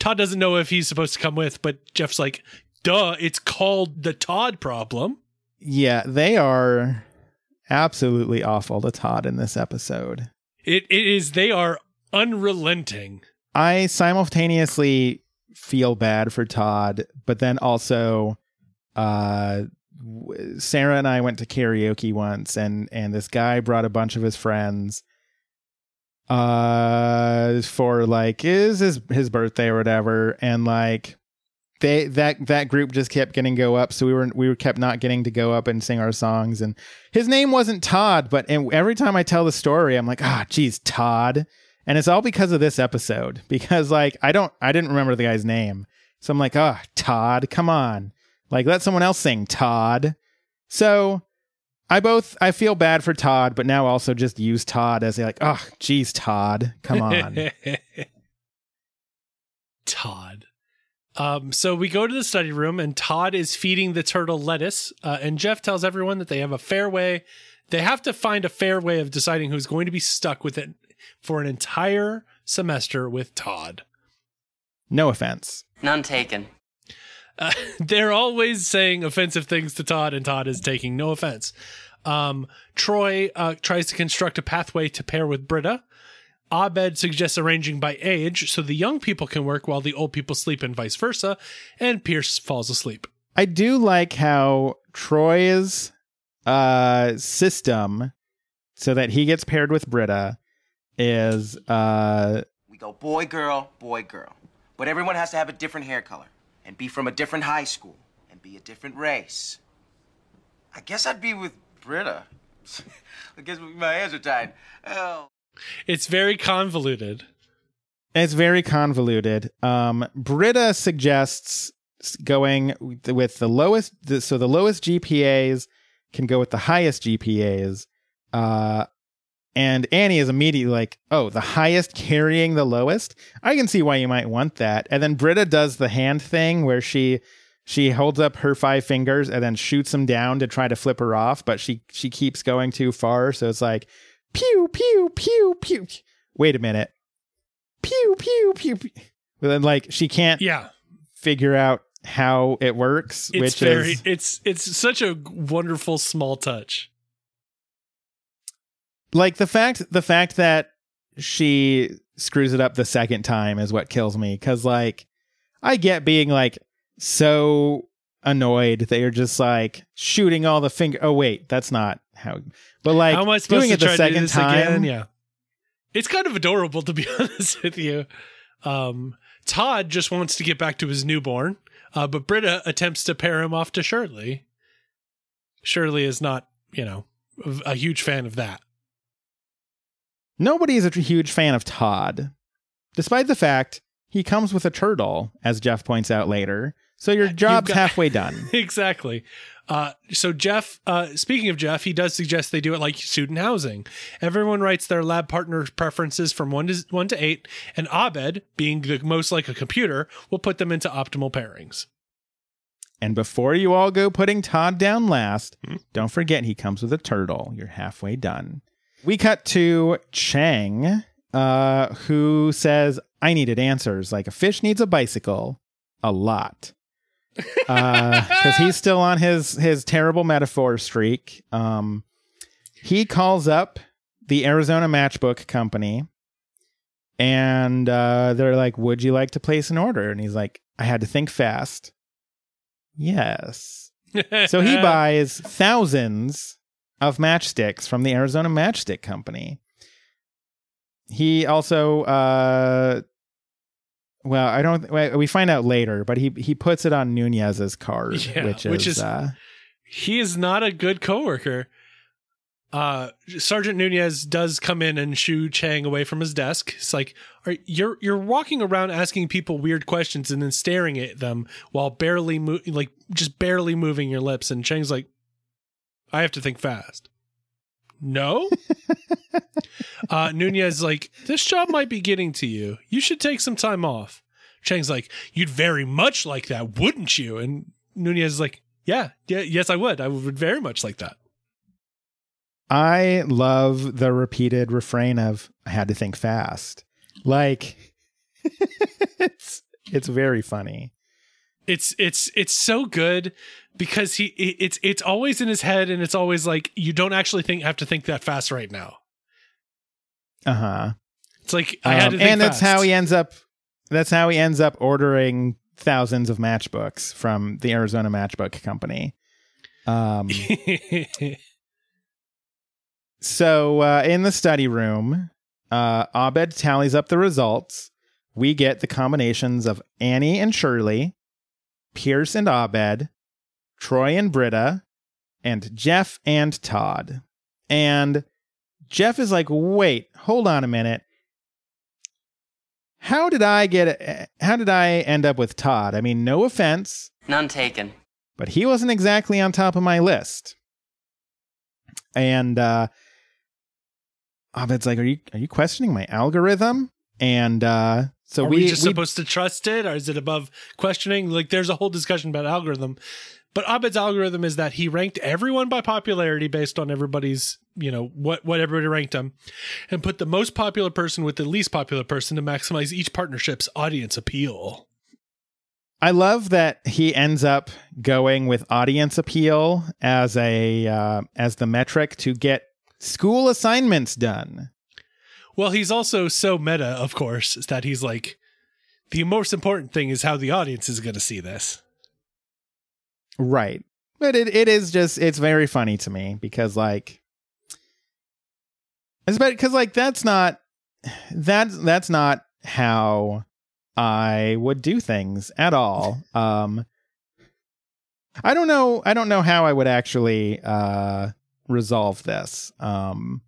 Todd doesn't know if he's supposed to come with, but Jeff's like, duh, it's called the Todd problem. yeah they are absolutely awful to todd in this episode It, it is, they are unrelenting. I simultaneously feel bad for Todd, but then also uh Sarah and I went to karaoke once and and this guy brought a bunch of his friends uh for like is his his birthday or whatever. And like they that that group just kept getting go up. So we were we were kept not getting to go up and sing our songs. And his name wasn't Todd but and every time I tell the story I'm like ah geez Todd. And it's all because of this episode. Because like I don't I didn't remember the guy's name. So I'm like oh Todd come on. Like let someone else sing Todd. So I both I feel bad for Todd but now also just use Todd as a, like oh geez Todd come on Todd. Um, so we go to the study room, and Todd is feeding the turtle lettuce. Uh, and Jeff tells everyone that they have a fair way. They have to find a fair way of deciding who's going to be stuck with it for an entire semester with Todd. no offense None taken. Uh, they're always saying offensive things to Todd, and Todd is taking no offense. Um, Troy uh, tries to construct a pathway to pair with Britta. Abed suggests arranging by age so the young people can work while the old people sleep, and vice versa. And Pierce falls asleep. I do like how Troy's uh system so that he gets paired with Britta is uh We go boy, girl, boy, girl. But everyone has to have a different hair color and be from a different high school and be a different race. I guess I'd be with Britta. I guess my hands are tied. Oh. It's very convoluted. it's very convoluted. Um Britta suggests going with the lowest so the lowest GPAs can go with the highest GPAs. Uh and Annie is immediately like, "Oh, the highest carrying the lowest? I can see why you might want that." And then Britta does the hand thing where she she holds up her five fingers and then shoots him down to try to flip her off, but she she keeps going too far, so it's like pew pew pew pew. Wait a minute. Pew pew pew. pew. But then like she can't Yeah. figure out how it works, It's which very is it's it's such a wonderful small touch. Like the fact the fact that she screws it up the second time is what kills me because like i get being like so annoyed that you're just like shooting all the finger oh wait that's not how but like How am I supposed doing to it the try to do second time again? Yeah. It's kind of adorable to be honest with you. Um Todd just wants to get back to his newborn, uh, but Britta attempts to pair him off to Shirley. Shirley is not, you know, a huge fan of that. Nobody is a huge fan of todd despite the fact he comes with a turtle as jeff points out later so your job's got- halfway done exactly. Uh, so Jeff, uh, speaking of Jeff, he does suggest they do it like student housing. Everyone writes their lab partner preferences from one to one to eight, and Abed, being the most like a computer, will put them into optimal pairings. And before you all go putting Todd down last, don't forget he comes with a turtle. You're halfway done. We cut to Chang, uh, who says, I needed answers, like a fish needs a bicycle a lot. Because he's still on his his terrible metaphor streak. Um, he calls up the Arizona Matchbook Company and uh, they're like, Would you like to place an order? And he's like, I had to think fast. Yes. So he buys thousands of matchsticks from the Arizona Matchstick Company. He also, uh, well, I don't. We find out later, but he he puts it on Nunez's card, Yeah, which is, which is- uh, he is not a good coworker. Uh, Sergeant Nunez does come in and shoo Chang away from his desk. It's like, are, you're you're walking around asking people weird questions and then staring at them while barely mo- like just barely moving your lips. And Chang's like, I have to think fast. No. uh, Nunez is like, this job might be getting to you. You should take some time off. Chang's like, you'd very much like that, wouldn't you? And Nunez is like, yeah, yeah, yes, I would. I would very much like that. I love the repeated refrain of "I had to think fast." Like, it's it's very funny. It's it's it's so good because he it's it's always in his head and it's always like you don't actually think have to think that fast right now. Uh huh. It's like I had to think Um, and that's fast. how he ends up. That's how he ends up ordering thousands of matchbooks from the Arizona Matchbook Company. Um, so uh, in the study room, uh, Abed tallies up the results. We get the combinations of Annie and Shirley, Pierce and Abed, Troy and Britta, and Jeff and Todd. And Jeff is like, wait, hold on a minute. How did I get how did I end up with Todd? I mean, no offense, None taken. but he wasn't exactly on top of my list. And uh Abed's like, Are you are you questioning my algorithm? And uh so Are we, we, just we- supposed to trust it, or is it above questioning? Like, there's a whole discussion about algorithm, but Abed's algorithm is that he ranked everyone by popularity based on everybody's, you know, what what everybody ranked them, and put the most popular person with the least popular person to maximize each partnership's audience appeal. I love that he ends up going with audience appeal as a uh, as the metric to get school assignments done. Well, he's also so meta, of course, that he's like, the most important thing is how the audience is going to see this. Right. But it, it is just it's very funny to me because like it's because like that's not that's that's not how I would do things at all. Um I don't know I don't know how I would actually uh resolve this. Um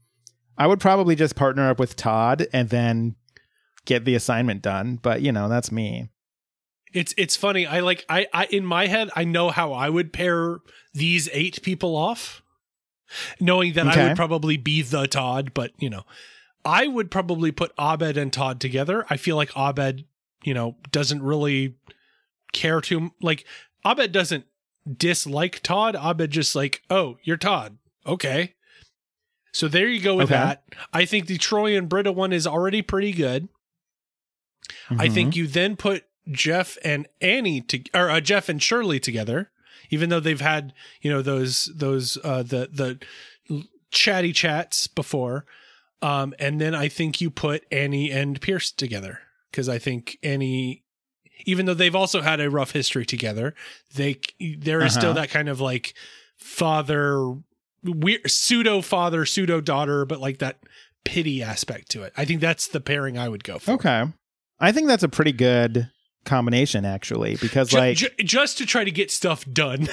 I would probably just partner up with Todd and then get the assignment done, but you know, that's me. It's it's funny. I like I, I in my head I know how I would pair these eight people off, knowing that I would probably be the Todd. But you know, I would probably put Abed and Todd together. I feel like Abed, you know, doesn't really care to like Abed doesn't dislike Todd. Abed just like, oh, you're Todd. Okay. So there you go with Okay. that. I think the Troy and Britta one is already pretty good. I Mhm. think you then put Jeff and Annie to or uh, Jeff and Shirley together, even though they've had you know those those uh, the the chatty chats before. Um, and then I think you put Annie and Pierce together because I think Annie, even though they've also had a rough history together, they there is still Uh-huh. that kind of like father, weird pseudo father, pseudo daughter, but like that pity aspect to it. I think that's the pairing I would go for. Okay. I think that's a pretty good combination actually because like ju- just to try to get stuff done.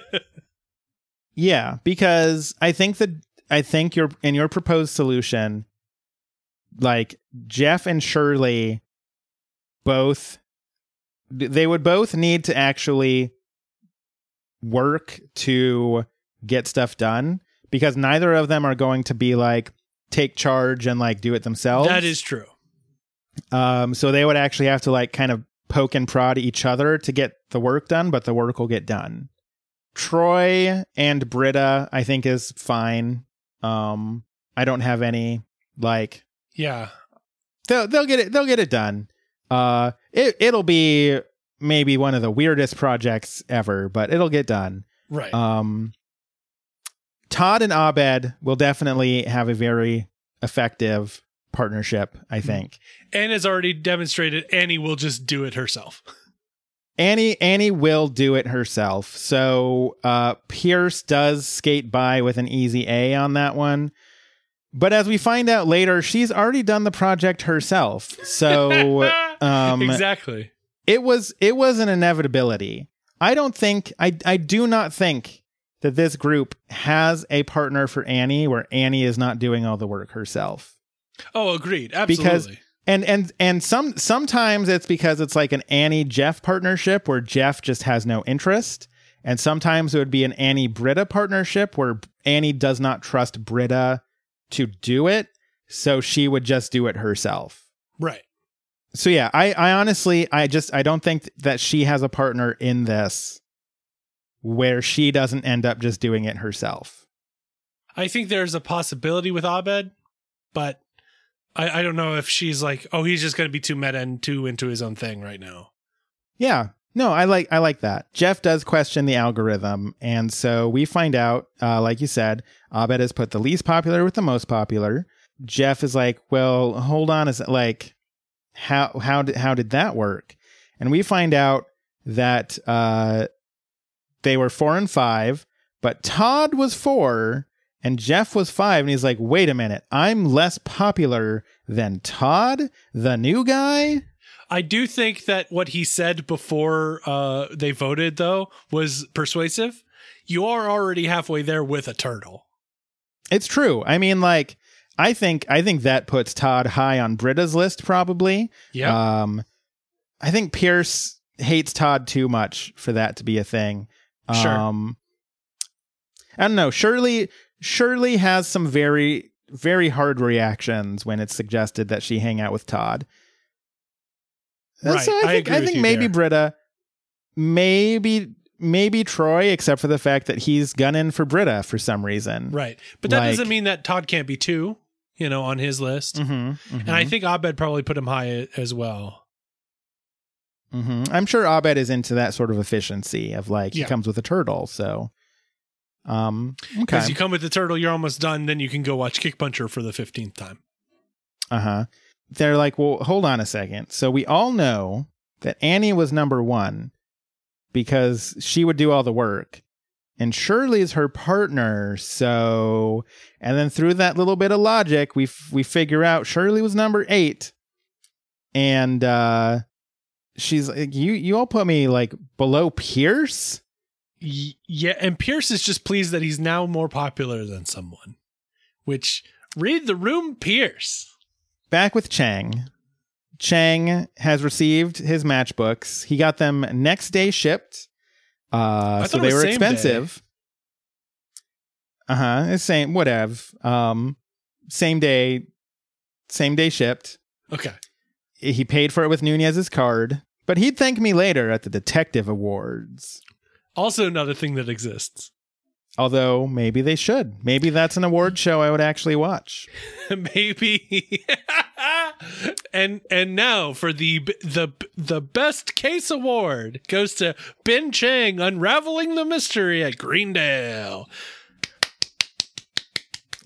yeah, because I think that I think your in your proposed solution like Jeff and Shirley both they would both need to actually work to get stuff done because neither of them are going to be like take charge and like do it themselves. that is true. Um, so they would actually have to like kind of poke and prod each other to get the work done, but the work will get done. Troy and Britta, I think, is fine. Um, I don't have any like Yeah. they'll they'll get it they'll get it done. Uh, it it'll be maybe one of the weirdest projects ever, but it'll get done. Right. Um, Todd and Abed will definitely have a very effective partnership. I think. and has already demonstrated Annie will just do it herself. Annie Annie will do it herself. So uh Pierce does skate by with an easy A on that one. But as we find out later, she's already done the project herself. So um exactly. it was it was an inevitability. I don't think I I do not think that this group has a partner for Annie where Annie is not doing all the work herself. Oh, agreed. Absolutely. Because and and and some sometimes it's because it's like an Annie Jeff partnership where Jeff just has no interest, and sometimes it would be an Annie Britta partnership where Annie does not trust Britta to do it, so she would just do it herself. right. So yeah, I I honestly I just I don't think that she has a partner in this where she doesn't end up just doing it herself. I think there's a possibility with Abed, but I, I don't know if she's like, oh, he's just going to be too meta and too into his own thing right now. Yeah. No, I like I like that. Jeff does question the algorithm, and so we find out, uh, like you said, Abed has put the least popular with the most popular. Jeff is like, "Well, hold on, is it like how how did how did that work?" And we find out that uh, they were four and five, but Todd was four and Jeff was five, and he's like, "Wait a minute, I'm less popular than Todd, the new guy." I do think that what he said before uh, they voted, though, was persuasive. You are already halfway there with a turtle. It's true. I mean, like, I think I think that puts Todd high on Britta's list, probably. Yeah. Um, I think Pierce hates Todd too much for that to be a thing. Sure. Um, I don't know. Shirley Shirley has some very very hard reactions when it's suggested that she hang out with Todd. And Right. So I think I, think maybe there. Britta, maybe maybe Troy, except for the fact that he's gunning for Britta for some reason. right. But that Like- doesn't mean that Todd can't be two, you know, on his list. Mm-hmm, And I think Abed probably put him high as well. hmm I'm sure Abed is into that sort of efficiency of like Yeah. he comes with a turtle. So, um, okay, Because you come with the turtle, you're almost done. Then you can go watch Kick Puncher for the 15th time. uh huh. They're like, well, hold on a second. So we all know that Annie was number one because she would do all the work, and Shirley is her partner. So, and then through that little bit of logic, we f- we figure out Shirley was number eight, and uh, she's like, you you all put me like below Pierce. Yeah. And Pierce is just pleased that he's now more popular than someone, which read the room, Pierce. back with Chang. Chang has received his matchbooks. He got them next day shipped. Uh, so they were expensive. Uh huh. It's same, whatever. Um, same day, same day shipped. Okay. He paid for it with Nunez's card, But he'd thank me later at the detective awards. Also, not a thing that exists. Although maybe they should. Maybe that's an award show I would actually watch. Maybe. and and now for the the the best case award goes to Ben Chang unraveling the mystery at Greendale.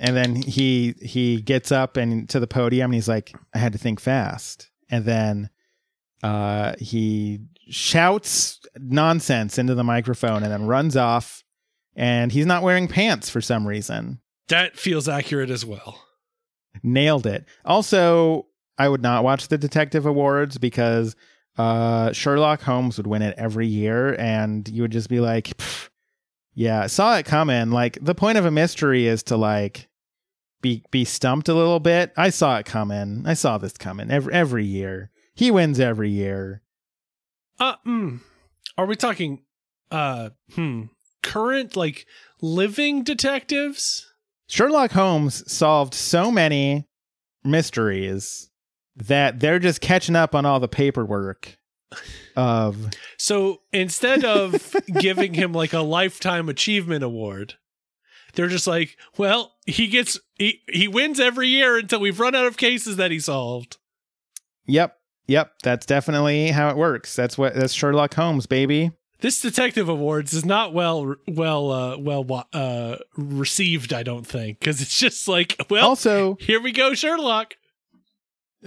And then he he gets up and to the podium and he's like, I had to think fast. And then uh he shouts nonsense into the microphone and then runs off and he's not wearing pants for some reason. That feels accurate as well. Nailed it. Also, I would not watch the detective awards because uh Sherlock Holmes would win it every year and you would just be like, "Pff, yeah, saw it coming. Like the point of a mystery is to like be be stumped a little bit. I saw it coming. I saw this coming every every year. He wins every year. Uh, mm, are we talking, uh, hmm, current like living detectives? Sherlock Holmes solved so many mysteries that they're just catching up on all the paperwork of So instead of giving him like a lifetime achievement award, they're just like, well, he gets he he wins every year until we've run out of cases that he solved. Yep. Yep, that's definitely how it works. That's what that's Sherlock Holmes, baby. This detective awards is not well well uh well uh received, I don't think, cuz it's just like, well, Also, here we go Sherlock.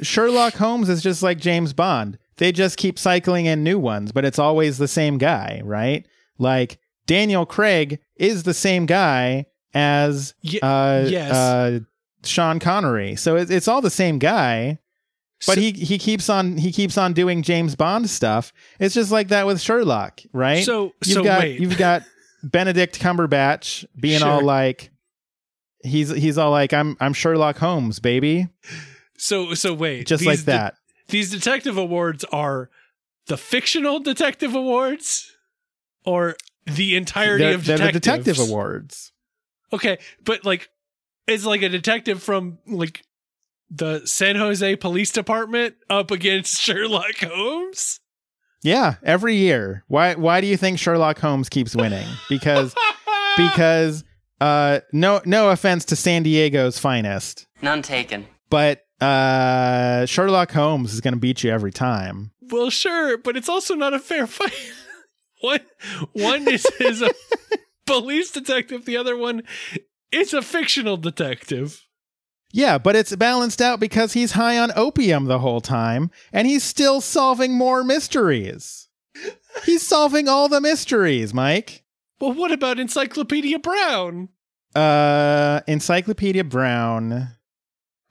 Sherlock Holmes is just like James Bond. They just keep cycling in new ones, but it's always the same guy, right? Like Daniel Craig is the same guy as uh, yes. uh, Sean Connery. So it's, it's all the same guy, but So- he he keeps on he keeps on doing James Bond stuff. It's just like that with Sherlock, right? So- you've so got wait. you've got Benedict Cumberbatch being all like he's he's all like I'm I'm Sherlock Holmes, baby, So so wait, just like de- that. these detective awards are the fictional detective awards or the entirety They're, of they're the detective awards. Okay, but like it's like a detective from like the San Jose Police Department up against Sherlock Holmes? Yeah, every year. Why why do you think Sherlock Holmes keeps winning? Because because uh no no offense to San Diego's finest, None taken. but uh Sherlock Holmes is going to beat you every time. well, sure, but it's also not a fair fight. one one is, is a police detective, the other one is a fictional detective. Yeah, but it's balanced out because he's high on opium the whole time and he's still solving more mysteries. He's solving all the mysteries, Mike. Well, what about Encyclopedia Brown? Uh Encyclopedia Brown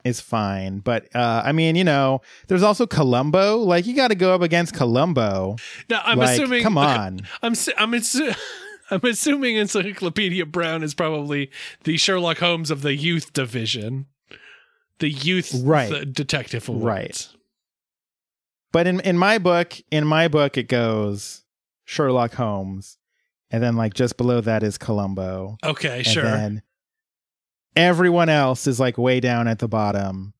is fine, but uh I mean, you know, there's also Columbo. Like you got to go up against Columbo. Now, I'm like, assuming. come on. I'm I'm assu- I'm assuming Encyclopedia Brown is probably the Sherlock Holmes of the youth division, the youth Right. th- detective awards. Right. But in in my book, in my book it goes Sherlock Holmes and then like just below that is Columbo. Okay, And sure. everyone else is like way down at the bottom.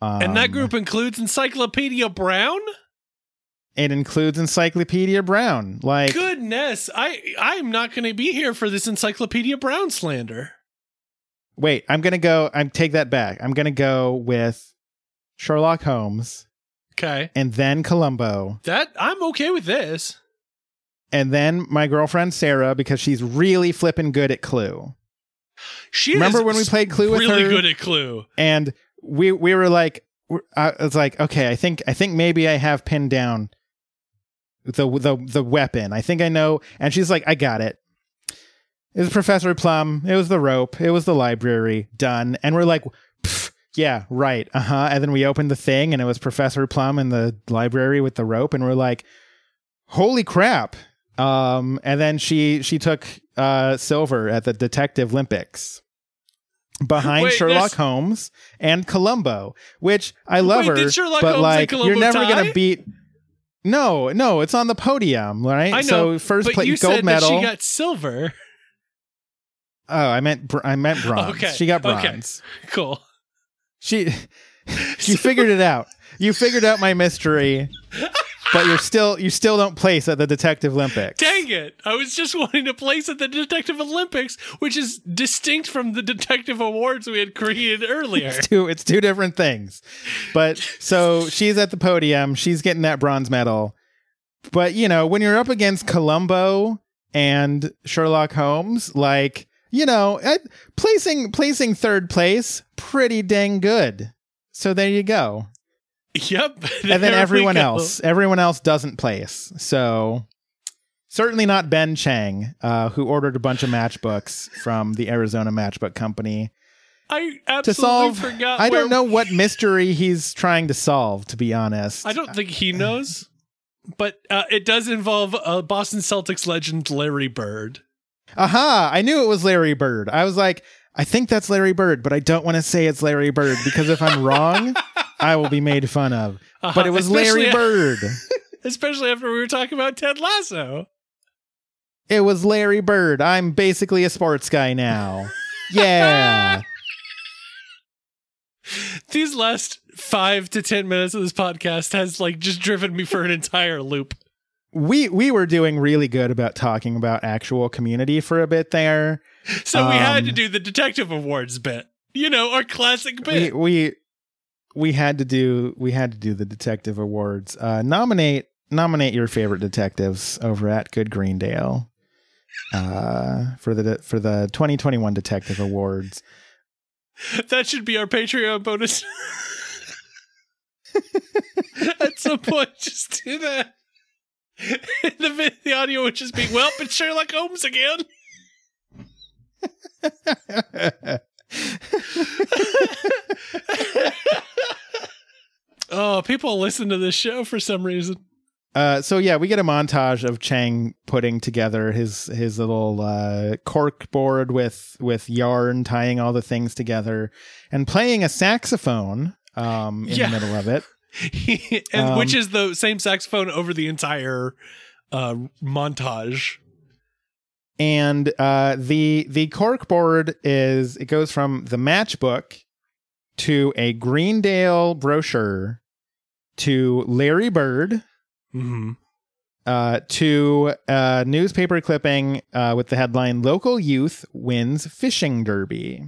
Um, and that group includes Encyclopedia Brown. it includes Encyclopedia Brown. Like Goodness, I I'm not going to be here for this Encyclopedia Brown slander. Wait, I'm gonna go I'm take that back. I'm gonna go with Sherlock Holmes Okay, and then Columbo. that I'm okay with this. And then my girlfriend Sarah because she's really flipping good at Clue. She Remember when we played Clue with really her? good at Clue. and we we were like I was like okay I think I think maybe I have pinned down the the the weapon I think I know and she's like I got it it was Professor Plum it was the rope it was the library done and we're like yeah right uh-huh and then we opened the thing and it was Professor Plum in the library with the rope and we're like holy crap um and then she she took uh silver at the detective olympics behind Wait, Sherlock there's- Holmes and Columbo, which I love Wait, her, did Sherlock but Holmes like you're never tie? gonna beat. No, no, it's on the podium, right? I know. So first place gold medal. she got silver. Oh, I meant br- I meant bronze. Okay, She got okay. bronze. Cool. She she figured it out. You figured out my mystery. but you're still you still don't place at the Detective Olympics. Dang it! I was just wanting to place at the Detective Olympics, which is distinct from the Detective Awards we had created earlier. It's two it's two different things. But so she's at the podium, she's getting that bronze medal. But you know, when you're up against Columbo and Sherlock Holmes, like, you know, eh, placing placing third place, pretty dang good. So there you go. Yep. and then everyone else, everyone else doesn't place. So certainly not Ben Chang, uh, who ordered a bunch of matchbooks from the Arizona Matchbook Company I to absolutely solve. forgot. I don't know what mystery he's trying to solve. To be honest, I don't think he knows, but uh, it does involve uh, Boston Celtics legend Larry Bird. Aha! I knew it was Larry Bird. I was like, I think that's Larry Bird, but I don't want to say it's Larry Bird because if I'm wrong, I will be made fun of. Uh-huh, But it was Larry Bird. Especially after we were talking about Ted Lasso. It was Larry Bird. I'm basically a sports guy now. Yeah. These last five to ten minutes of this podcast has like just driven me for an entire loop. We we were doing really good about talking about actual community for a bit there. So we had to Um, do the Detective Awards bit. You know, our classic We bit. we we had to do we had to do the detective awards. Uh, nominate nominate your favorite detectives over at Good Greendale uh, for the for the 2021 Detective Awards. That should be our Patreon bonus. At some point, just do that. the, the audio would just be, well, it's Sherlock Holmes again. Oh, people listen to this show for some reason. Uh, so yeah, we get a montage of Chang putting together his his little uh, cork board with with yarn, tying all the things together, and playing a saxophone um, in Yeah. the middle of it. And Um, which is the same saxophone over the entire uh, montage. And uh, the the cork board is it goes from the matchbook to a Greendale brochure to Larry Bird Mm-hmm. uh, to a newspaper clipping uh, with the headline "Local Youth Wins Fishing Derby."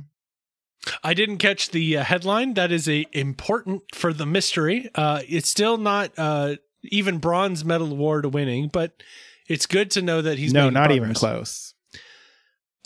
I didn't catch the uh, headline. That is a important for the mystery. Uh, it's still not uh, even bronze medal award winning, but it's good to know that he's no, not even close.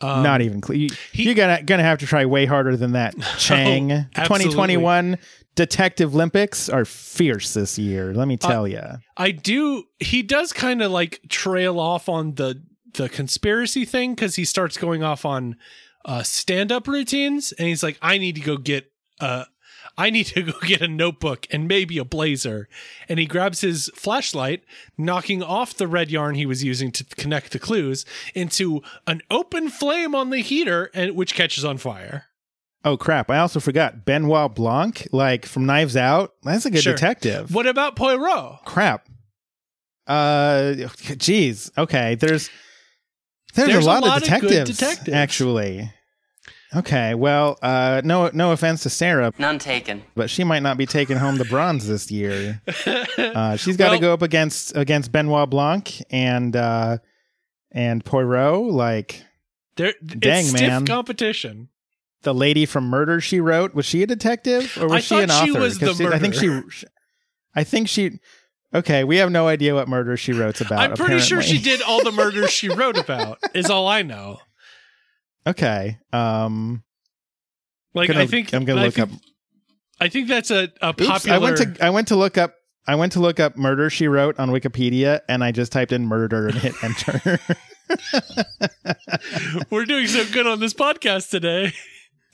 Um, not even close. You, he- you're gonna gonna have to try way harder than that. Chang, Oh, 2021 Detective Olympics are fierce this year. Let me tell you. I do. He does kind of like trail off on the the conspiracy thing because he starts going off on uh, stand up routines, and he's like, "I need to go get uh, I need to go get a notebook and maybe a blazer." And he grabs his flashlight, knocking off the red yarn he was using to connect the clues into an open flame on the heater, and which catches on fire. Oh crap! I also forgot Benoit Blanc, like from Knives Out. That's a good Sure. detective. What about Poirot? crap? Uh, geez. Okay, there's there's, There's a lot, lot of of good detectives, detectives. actually. Okay, well, uh, no no offense to Sarah, None taken. but she might not be taking home the bronze this year. Uh, she's got to Well- go up against against Benoit Blanc and uh, and Poirot, like There, Dang, it's stiff man. competition. the lady from Murder She Wrote. Was she a detective or was I she an thought author? she was 'Cause the I think she. I think she. Okay, we have no idea what Murder She Wrote's about. I'm pretty sure she did all the murders she wrote about. Is all I know. Okay. Um. Like gonna- I think I'm gonna I look think- up. I think that's a, a Oops, popular. I went to I went to look up I went to look up murder she wrote on Wikipedia and I just typed in murder and hit enter. We're doing so good on this podcast today.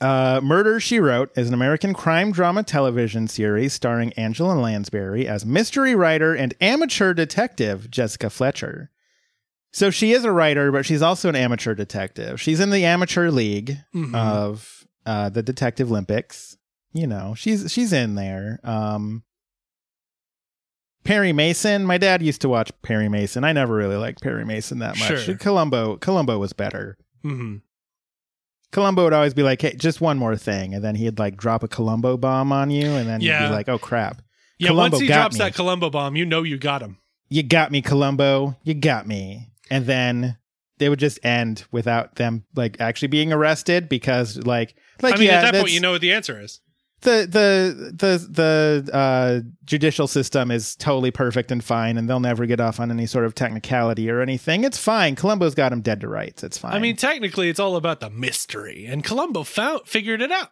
Uh, murder she wrote is an American crime drama television series starring Angela Lansbury as mystery writer and amateur detective Jessica Fletcher. So she is a writer, but she's also an amateur detective. She's in the amateur league Mhm. of uh, the Detective Olympics. You know, she's she's in there. Um, Perry Mason. My dad used to watch Perry Mason. I never really liked Perry Mason that much. Sure. Columbo Columbo was better. hmm Columbo would always be like, "Hey, just one more thing," and then he'd like drop a Columbo bomb on you, and then you'd be like, "Oh crap!" Yeah, Columbo once he drops me. that Columbo bomb, you know you got him. you got me, Columbo. You got me. And then they would just end without them like actually being arrested because like like I mean, yeah, at that point, you know what the answer is. The the the the uh, judicial system is totally perfect and fine, and they'll never get off on any sort of technicality or anything. It's fine. Columbo's got him dead to rights. It's fine. I mean, technically, it's all about the mystery, and Columbo found figured it out.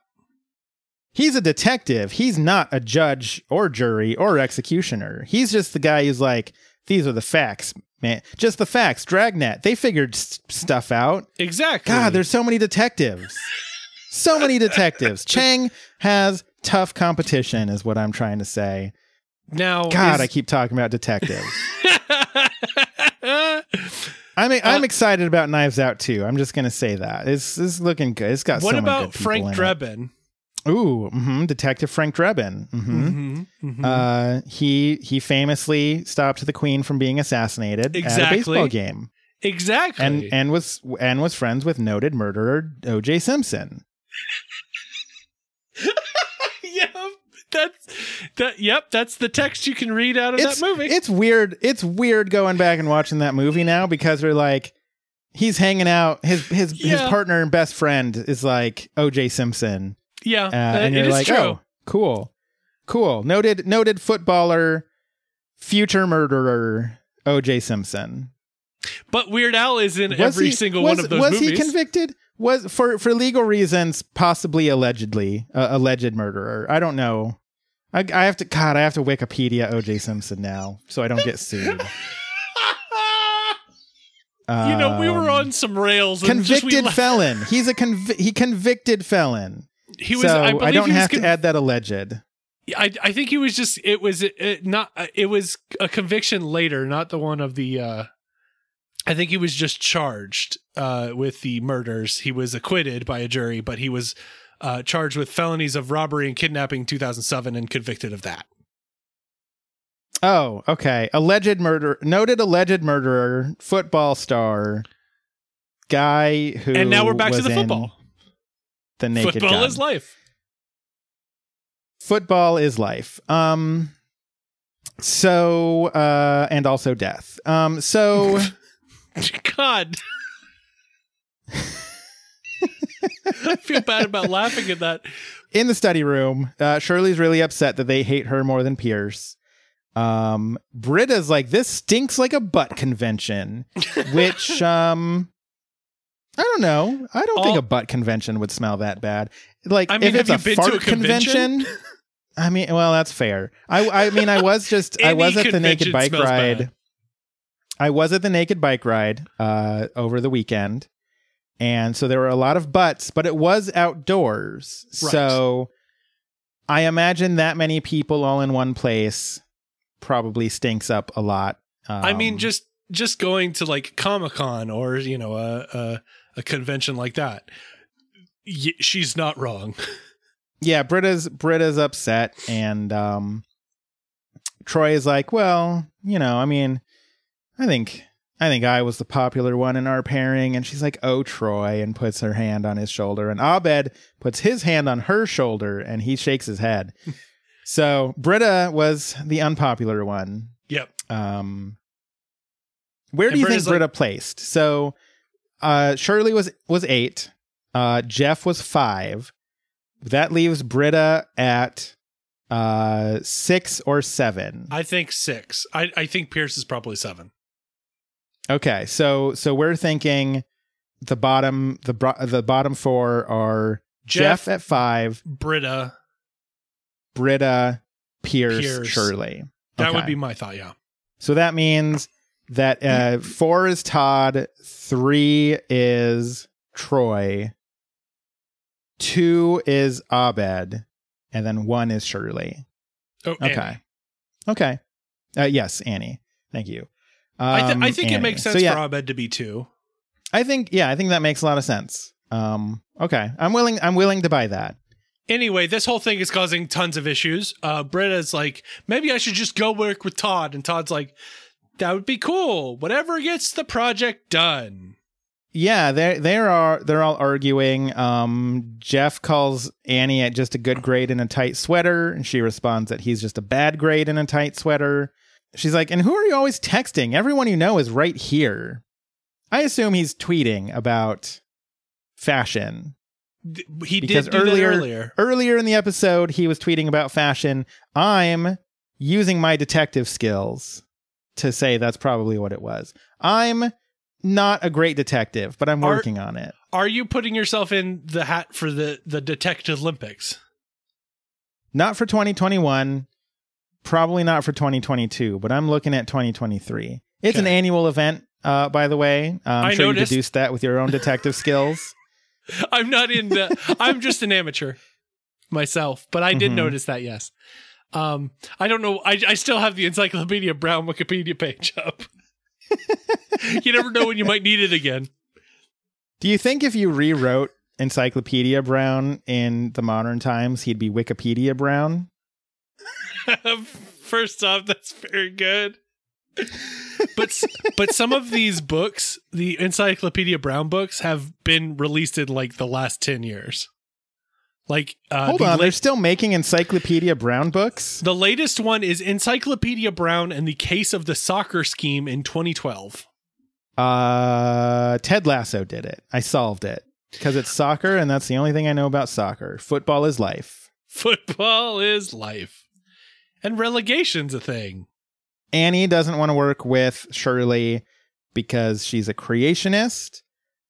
he's a detective. He's not a judge or jury or executioner. He's just the guy who's like, these are the facts, man. Just the facts. Dragnet. They figured s- stuff out. Exactly. God, there's so many detectives. so many detectives. Chang has tough competition, is what I'm trying to say. now. God, is- I keep talking about detectives. I'm I'm excited about Knives Out too. I'm just gonna say that it's it's looking good. It's got what so about Frank it. Drebin? Ooh, hmm Detective Frank Drebin. hmm Mhm. Uh, he he famously stopped the Queen from being assassinated at a baseball game, Exactly. and and was and was friends with noted murderer O.J. Simpson. yeah, that's that. Yep, that's the text you can read out of It's that movie. it's weird. It's weird going back and watching that movie now because we're like. He's hanging out. His his his partner and best friend is like O.J. Simpson, yeah, uh, and you're like, true. oh, cool, cool. Noted, noted footballer, future murderer, O.J. Simpson. But Weird Al is in Was every he- single was- one of those movies. Was movies. he convicted? Was for for legal reasons, possibly allegedly, uh, alleged murderer. I don't know. I, I have to. God, I have to Wikipedia O.J. Simpson now, so I don't get sued. you know, we were Um, on some rails. And just we convicted felon. He's a conv- he convicted felon. He was. so I, I, don't have con- to add that alleged. I, I think he was just. It was it, not. uh, It was a conviction later, not the one of the. uh I think he was just charged uh with the murders. He was acquitted by a jury, but he was uh charged with felonies of robbery and kidnapping, in 2007, and convicted of that. Oh, okay. Alleged murder, noted alleged murderer, football star, guy who. and now we're back to the football. The naked Football gun. is life. Football is life. Um. So, uh, and also death. Um. So, God. I feel bad about laughing at that. in the study room, uh, Shirley's really upset that they hate her more than Pierce. Um, Britta's like, this stinks like a butt convention, which, um, I don't know. I don't think a butt convention would smell that bad. Like, I mean, if it's a you been to fart a convention? I mean, well, that's fair. I, I mean, I was just, I was at the naked bike ride. bad. I was at the naked bike ride uh, over the weekend, and so there were a lot of butts, but it was outdoors. Right. So I imagine that many people all in one place probably stinks up a lot. Um, I mean, just just going to like Comic Con or you know a, a a convention like that. Y- she's not wrong. yeah, Britta's Britta's upset, and um, Troy is like, well, you know, I mean, I think. I think I was the popular one in our pairing. And she's like, Oh, Troy, and puts her hand on his shoulder. And Abed puts his hand on her shoulder and he shakes his head. so Britta was the unpopular one. Yep. Um, where And do you Britta's think Britta placed? So uh, Shirley was was eight. Uh, Jeff was five. That leaves Britta at uh, six or seven. I think six. I I think Pierce is probably seven. Okay, so so we're thinking the bottom the bro- the bottom four are Jeff, Jeff, at five, Britta. Britta, Pierce, Pierce. Shirley. That would be my thought. Yeah. So that means that uh, four is Todd, three is Troy, two is Abed, and then one is Shirley. Oh, Okay. Annie. Okay. Uh, yes, Annie. Thank you. I, th- Um, I think it Annie. makes So, sense yeah, for Abed to be two. I think yeah, I think that makes a lot of sense. Um, okay, I'm willing. I'm willing to buy that. Anyway, this whole thing is causing tons of issues. Uh, Britta's like, maybe I should just go work with Todd, and Todd's like, that would be cool. Whatever gets the project done. Yeah, they they are they're all arguing. Um, Jeff calls Annie at just a good grade in a tight sweater, and she responds that he's just a bad grade in a tight sweater. She's like, and who are you always texting? Everyone you know is right here. I assume he's tweeting about fashion D- He because did earlier, earlier. earlier in the episode he was tweeting about fashion. I'm using my detective skills to say that's probably what it was. I'm not a great detective, but I'm Are- working on it. Are you putting yourself in the hat for the the Detective Olympics? Not for 2021, probably not for 2022, but I'm looking at 2023. It's an annual event, uh, by the way. I'm I sure noticed. you deduced that with your own detective skills. I'm not in the. I'm just an amateur myself, but I did Mhm. notice that. Yes. Um, I don't know. I I still have the Encyclopedia Brown Wikipedia page up. you never know when you might need it again. Do you think if you rewrote Encyclopedia Brown in the modern times, he'd be Wikipedia Brown? First off, that's very good. but but some of these books, the Encyclopedia Brown books, have been released in like the last ten years. Like, uh, Hold the on, la- they're still making Encyclopedia Brown books? the latest one is Encyclopedia Brown and the Case of the Soccer Scheme in 2012. Uh, Ted Lasso did it. I solved it because it's soccer, and that's the only thing I know about soccer. Football is life. Football is life, and relegation's a thing. Annie doesn't want to work with Shirley because she's a creationist.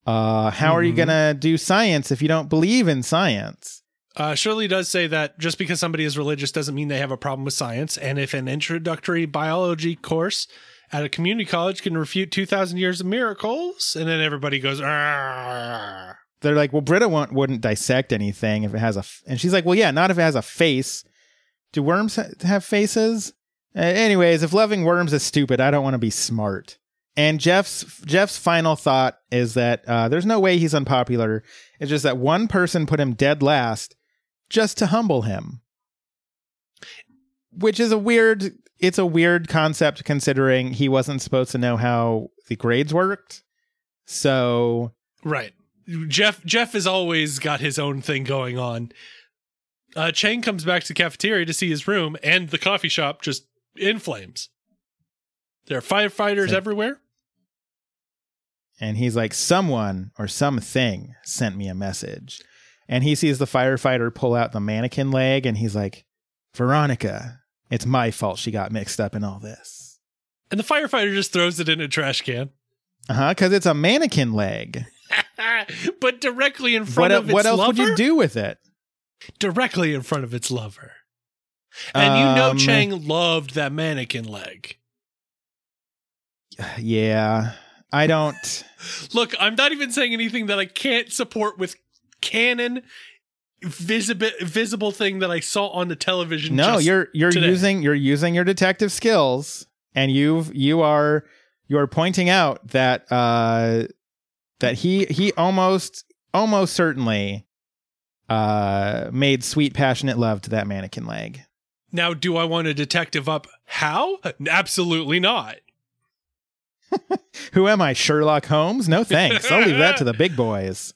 Uh, how are you Mhm. going to do science if you don't believe in science? Uh, Shirley does say that just because somebody is religious doesn't mean they have a problem with science, and if an introductory biology course at a community college can refute 2,000 years of miracles, and then everybody goes, "Arr." They're like, well, Britta won't, wouldn't dissect anything if it has a. F-. And she's like, well, yeah, not if it has a face. Do worms ha- have faces? Uh, anyways, if loving worms is stupid, I don't want to be smart. And Jeff's Jeff's final thought is that uh, there's no way he's unpopular. It's just that one person put him dead last, just to humble him. Which is a weird. It's a weird concept considering he wasn't supposed to know how the grades worked. So right. Jeff Jeff has always got his own thing going on. Uh, Chang comes back to the cafeteria to see his room, and the coffee shop just in flames. There are firefighters So- everywhere. and he's like, someone or something sent me a message. And he sees the firefighter pull out the mannequin leg, and he's like, Veronica, it's my fault she got mixed up in all this. And the firefighter just throws it in a trash can. Uh huh, because it's a mannequin leg. but directly in front el- of its what else would you do with it? Directly in front of its lover. And you know Um, Chang loved that mannequin leg. Yeah, I don't. Look, I'm not even saying anything that I can't support with canon visible visible thing that I saw on the television. No, you're you're today. using you're using your detective skills, and you've you are you are pointing out that uh that he he almost almost certainly uh made sweet passionate love to that mannequin leg. Now, do I want a detective up? How? Absolutely not. Who am I, Sherlock Holmes? No thanks. I'll leave that to the big boys.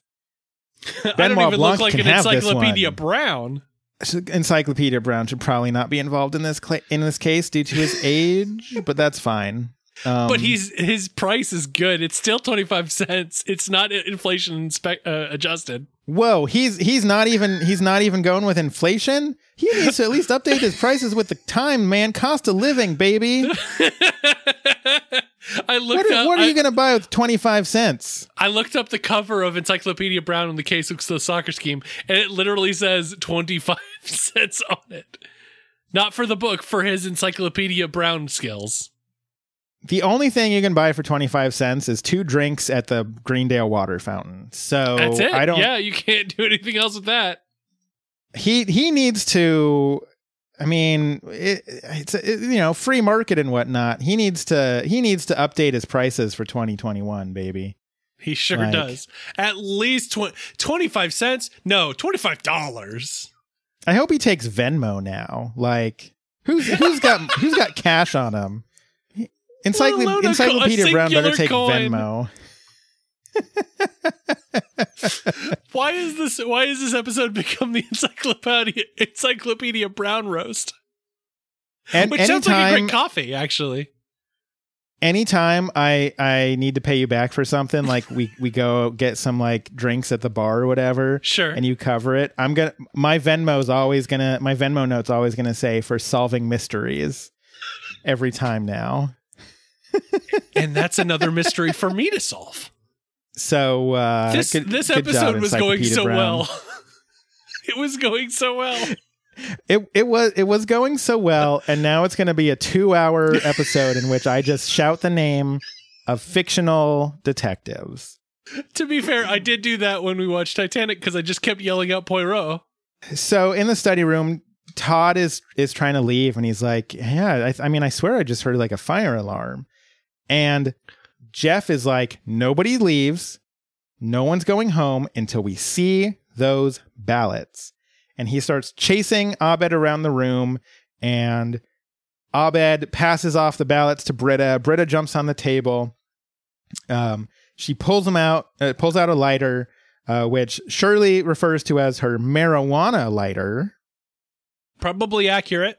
I don't Benoit even Blanc look like an Encyclopedia. Brown. Encyclopedia Brown should probably not be involved in this cla in this case due to his age, but that's fine. Um, but he's his price is good. It's still twenty five cents. It's not inflation spe- uh, adjusted. Whoa, he's he's not even he's not even going with inflation. He needs to at least update his prices with the time, man. Cost of living, baby. I looked What are, up. what are I, you going to buy with twenty five cents? I looked up the cover of Encyclopedia Brown in the case of the soccer scheme, and it literally says twenty five cents on it. Not for the book, for his Encyclopedia Brown skills. The only thing you can buy for twenty five cents is two drinks at the Greendale water fountain. So That's it. I don't. Yeah, you can't do anything else with that. He he needs to. I mean, it, it's it, you know free market and whatnot. He needs to he needs to update his prices for twenty twenty one, baby. He sure Like- does. At least tw- 25 cents? No, $25. I hope he takes Venmo now. Like who's who's got who's got cash on him? Encycl- Let alone a co- Encyclopedia Brown better take coin. Venmo. Why is this why has this episode become the Encyclopedia Encyclopedia Brown roast? And Which sounds like a anytime- great coffee, actually. anytime I I need to pay you back for something, like we we go get some like drinks at the bar or whatever, Sure. and you cover it, I'm gonna my Venmo's always gonna my Venmo note's always gonna say for solving mysteries every time now. And that's another mystery for me to solve. So uh, this good- this good episode was going so Brown. well. it was going so well. It it was it was going so well, and now it's going to be a two hour episode in which I just shout the name of fictional detectives. to be fair, I did do that when we watched Titanic because I just kept yelling out Poirot. So in the study room, Todd is is trying to leave, and he's like, "Yeah, I, I mean, I swear I just heard like a fire alarm," and Jeff is like, "Nobody leaves, no one's going home until we see those ballots," and he starts chasing Abed around the room, and Abed passes off the ballots to Britta. Britta jumps on the table. Um, she pulls them out, uh, pulls out a lighter, uh, which Shirley refers to as her marijuana lighter. Probably accurate.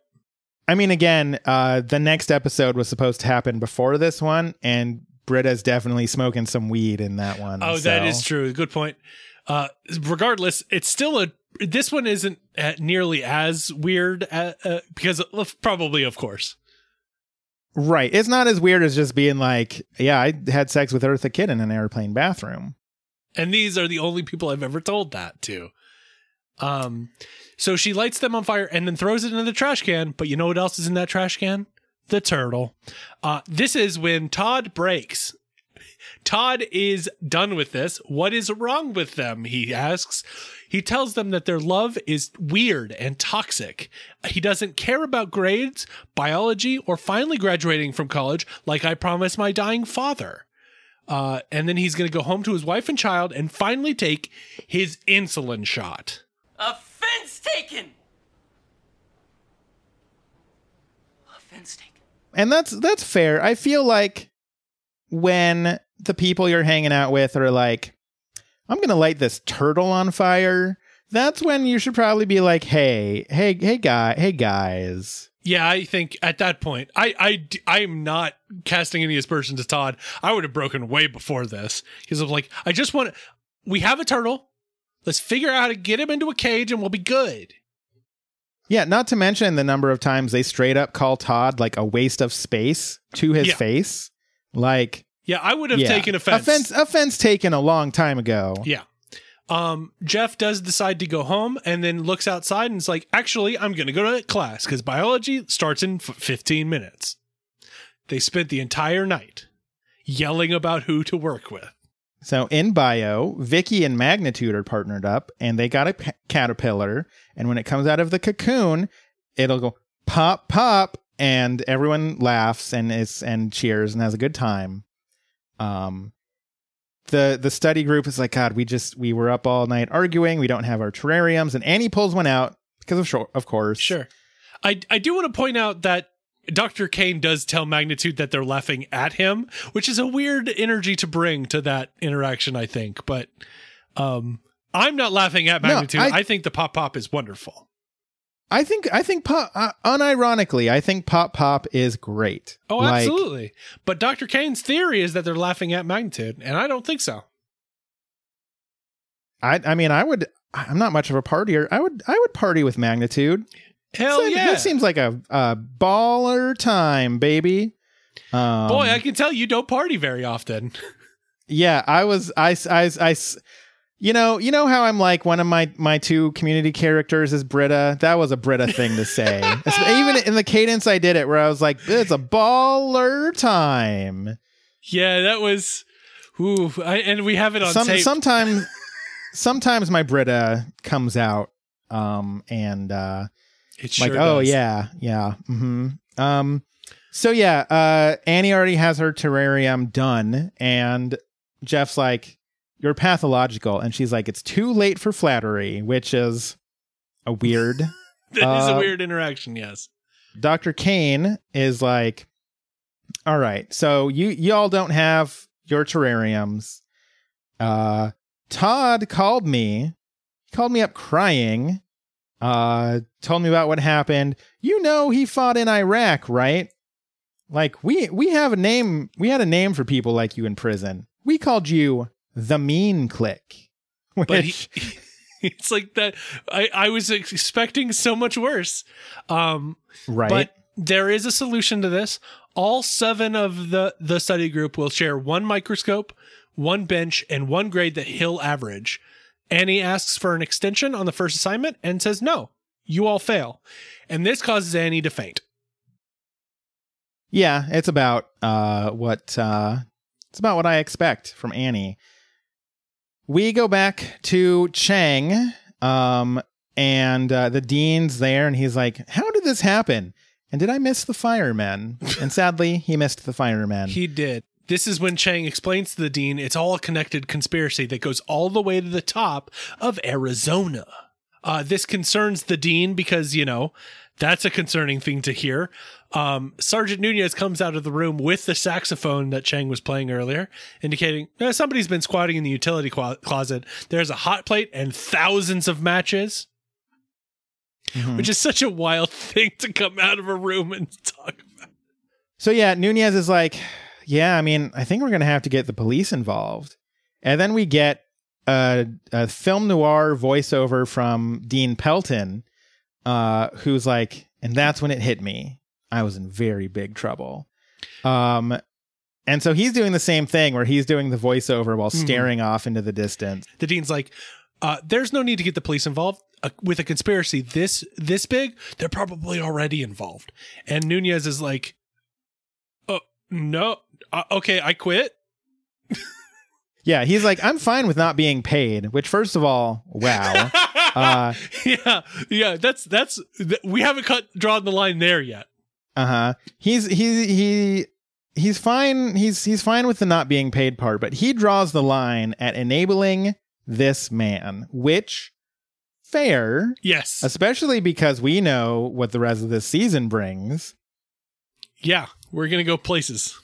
I mean, again, uh, the next episode was supposed to happen before this one, and Britta's definitely smoking some weed in that one. Oh, that so- is true. Good point. Uh, regardless, it's still a. This one isn't uh, nearly as weird uh, uh, because of, probably, of course. Right. It's not as weird as just being like, yeah, I had sex with Eartha Kitt in an airplane bathroom. And these are the only people I've ever told that to. Um, so she lights them on fire and then throws it into the trash can. But you know what else is in that trash can? The turtle. Uh, this is when Todd breaks. Todd is done with this. What is wrong with them? He asks. He tells them that their love is weird and toxic. He doesn't care about grades, biology, or finally graduating from college like I promised my dying father. Uh, and then he's going to go home to his wife and child and finally take his insulin shot. Offense taken! Offense taken. And that's that's fair. I feel like when the people you're hanging out with are like, I'm gonna light this turtle on fire, that's when you should probably be like, hey, hey, hey guy, hey guys. Yeah, I think at that point, I, I, I am not casting any aspersions to Todd. I would have broken way before this because I'm like, I just want, we have a turtle. Let's figure out how to get him into a cage and we'll be good. Yeah, not to mention the number of times they straight up call Todd like a waste of space to his Yeah. face. Like Yeah, I would have yeah. taken offense. Offense offense taken a long time ago. Yeah. Um, Jeff does decide to go home and then looks outside and is like, actually, I'm going to go to class because biology starts in f- 15 minutes. They spent the entire night yelling about who to work with. So in bio, Vicki and Magnitude are partnered up and they got a p- caterpillar. And when it comes out of the cocoon, it'll go pop, pop, and everyone laughs and is and cheers and has a good time. Um, the the study group is like, God, we just we were up all night arguing. We don't have our terrariums, and Annie pulls one out because of short, of course. Sure. I, I do want to point out that Dr. Kane does tell Magnitude that they're laughing at him, which is a weird energy to bring to that interaction, I think. But um, I'm not laughing at No, Magnitude. I, I- think the pop pop is wonderful. I think I think pop uh, unironically, I think pop pop is great. Oh, Like, absolutely. But Dr. Kane's theory is that they're laughing at Magnitude, and I don't think so. I I mean, I would. I'm not much of a partier. I would I would party with Magnitude. Hell So yeah. That seems like a, a baller time, baby. Um, Boy, I can tell you don't party very often. yeah, I was, I, I. I. you know, you know how I'm like one of my my two community characters is Britta. That was a Britta thing to say. Even in the cadence I did it, where I was like, it's a baller time. yeah, that was. Ooh, I, and we have it on Some, tape. sometimes, sometimes my Britta comes out, um, and uh, it like sure oh does. yeah yeah hmm um so yeah uh annie already has her terrarium done and jeff's like you're pathological and she's like it's too late for flattery which is a weird That is a Uh, weird interaction, yes. dr kane is like all right so you y'all don't have your terrariums uh todd called me he called me up crying Uh, told me about what happened. You know, he fought in Iraq, right? Like we we have a name. We had a name for people like you in prison. We called you the Mean Clique. Which, But he, it's like that. I, I was expecting so much worse. Um, right? But there is a solution to this. All seven of the, the study group will share one microscope, one bench, and one grade that he'll average. Annie asks for an extension on the first assignment and says, no, you all fail. And this causes Annie to faint. Yeah, it's about uh what uh it's about what I expect from Annie. We go back to Chang, um, and uh, the dean's there, and he's like, "How did this happen? And did I miss the firemen?" and sadly, he missed the firemen. He did. This is when Chang explains to the dean it's all a connected conspiracy that goes all the way to the top of Arizona. Uh, this concerns the dean because, you know, that's a concerning thing to hear. Um, Sergeant Nunez comes out of the room with the saxophone that Chang was playing earlier, indicating eh, somebody's been squatting in the utility clo- closet. There's a hot plate and thousands of matches, Mhm. which is such a wild thing to come out of a room and talk about. So yeah, Nunez is like, yeah, I mean, I think we're gonna have to get the police involved, and then we get a, a film noir voiceover from Dean Pelton, uh, who's like, and that's when it hit me. I was in very big trouble. Um, and so he's doing the same thing where he's doing the voiceover while staring off into the distance. the dean's like uh, there's no need to get the police involved uh, with a conspiracy this this big they're probably already involved and nunez is like oh no uh, okay i quit Yeah, he's like, I'm fine with not being paid. Which, first of all, wow. uh, yeah yeah that's that's th- we haven't cut drawn the line there yet Uh huh. He's he he he's fine. He's he's fine with the not being paid part, but he draws the line at enabling this man, which fair, yes especially because we know what the rest of this season brings. yeah we're gonna go places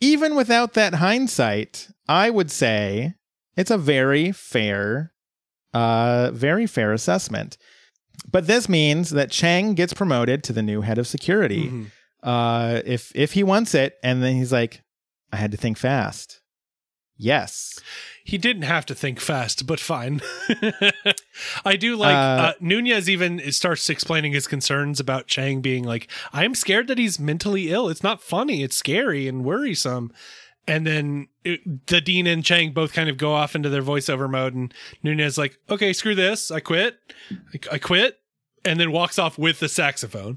Even without that hindsight, I would say it's a very fair, uh, very fair assessment. But this means that Chang gets promoted to the new head of security. Mhm. uh if if he wants it and then he's like i had to think fast yes he didn't have to think fast, but fine. I do like Uh, uh, Nunez even starts explaining his concerns about Chang being like, I'm scared that he's mentally ill. It's not funny. It's scary and worrisome. And then it, the Dean and Chang both kind of go off into their voiceover mode, and Nunez like, okay, screw this. I quit. I, I quit. And then walks off with the saxophone,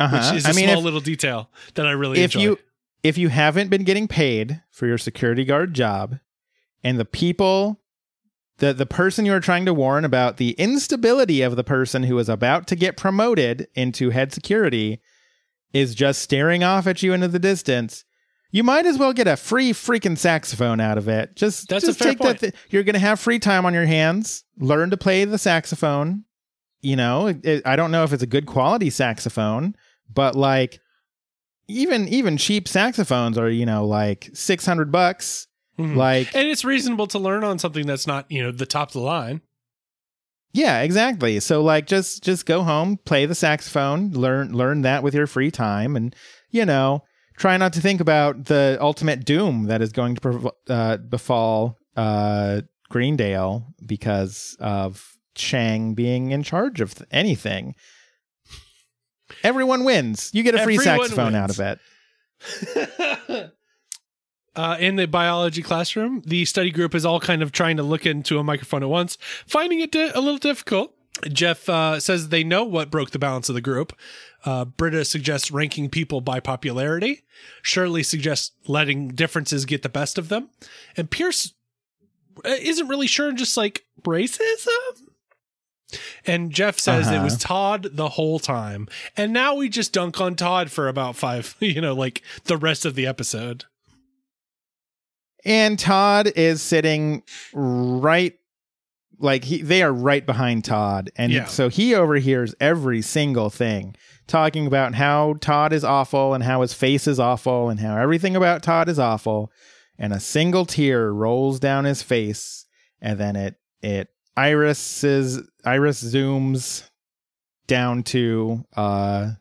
uh-huh which is a i mean small if, little detail that I really if enjoy. you if you haven't been getting paid for your security guard job and the people the the person you are trying to warn about the instability of the person who is about to get promoted into head security is just staring off at you into the distance you might as well get a free freaking saxophone out of it. Just That's a just fair take point. that. Th- you're going to have free time on your hands. Learn to play the saxophone. You know, it, it- I don't know if it's a good quality saxophone, but like even even cheap saxophones are you know like six hundred bucks. Mhm. Like and it's reasonable to learn on something that's not, you know, the top of the line. Yeah, exactly. So like just just go home, play the saxophone, learn learn that with your free time and you know, try not to think about the ultimate doom that is going to uh, befall uh Greendale because of Chang being in charge of th- anything. Everyone wins. You get a free Everyone saxophone out of it. Uh, in the biology classroom, the study group is all kind of trying to look into a microphone at once, finding it di- a little difficult. Jeff uh, says they know what broke the balance of the group. Uh, Britta suggests ranking people by popularity. Shirley suggests letting differences get the best of them. And Pierce uh, isn't really sure, just like racism. And Jeff says it Uh-huh. was Todd the whole time. And now we just dunk on Todd for about five, you know, like the rest of the episode. And Todd is sitting right like he they are right behind Todd. And Yeah. so he overhears every single thing talking about how Todd is awful and how his face is awful and how everything about Todd is awful. And a single tear rolls down his face and then it it irises iris zooms down to uh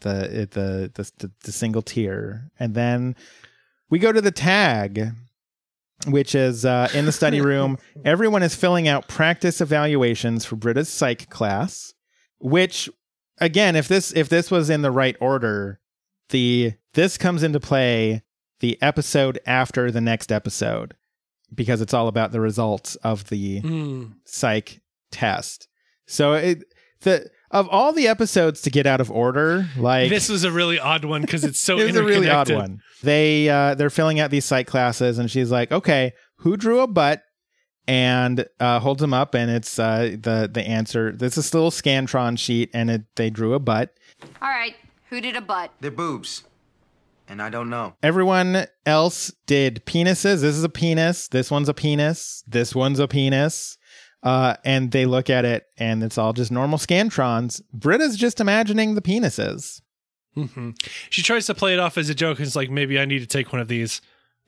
the the the the, the single tear and then we go to the tag, which is uh, in the study room. Everyone is filling out practice evaluations for Britta's psych class, which again, if this if this was in the right order, the this comes into play the episode after the next episode because it's all about the results of the Mm. psych test. So it the of all the episodes to get out of order, like this was a really odd one because it's so it was a really odd one. They uh, they're filling out these psych classes, and she's like, "Okay, who drew a butt?" And uh, holds them up, and it's uh, the the answer. There's this little scantron sheet, and it, they drew a butt. All right, who did a butt? They're boobs. And I don't know. Everyone else did penises. This is a penis. This one's a penis. This one's a penis. Uh, and they look at it, and it's all just normal scantrons. Britta's just imagining the penises. hmm She tries to play it off as a joke. and It's like maybe I need to take one of these,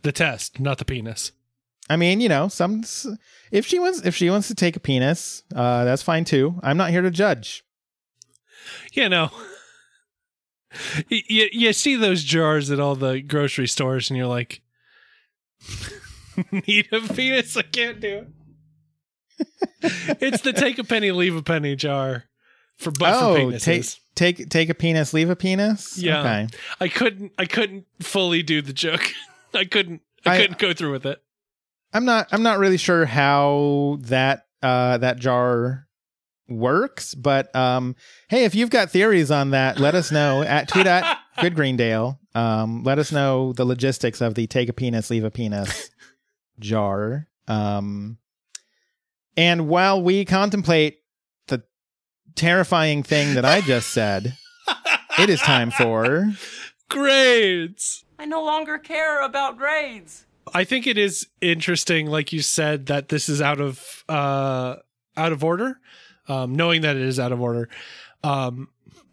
the test, not the penis. I mean, you know, some if she wants if she wants to take a penis, uh, that's fine too. I'm not here to judge. You know, you, you, you see those jars at all the grocery stores, and you're like, need a penis? I can't do it. It's the take a penny, leave a penny jar for butt for oh, penises. take take take a penis, leave a penis. Yeah. Okay. I couldn't. I couldn't fully do the joke. I couldn't. I, I- couldn't go through with it. I'm not I'm not really sure how that uh that jar works, but um hey, if you've got theories on that, let us know at tweet at good Greendale. Um let us know the logistics of the take a penis, leave a penis jar. Um and while we contemplate the terrifying thing that I just said, it is time for Grades. I no longer care about grades. I think it is interesting, like you said, that this is out of uh out of order. Um, knowing that it is out of order. Um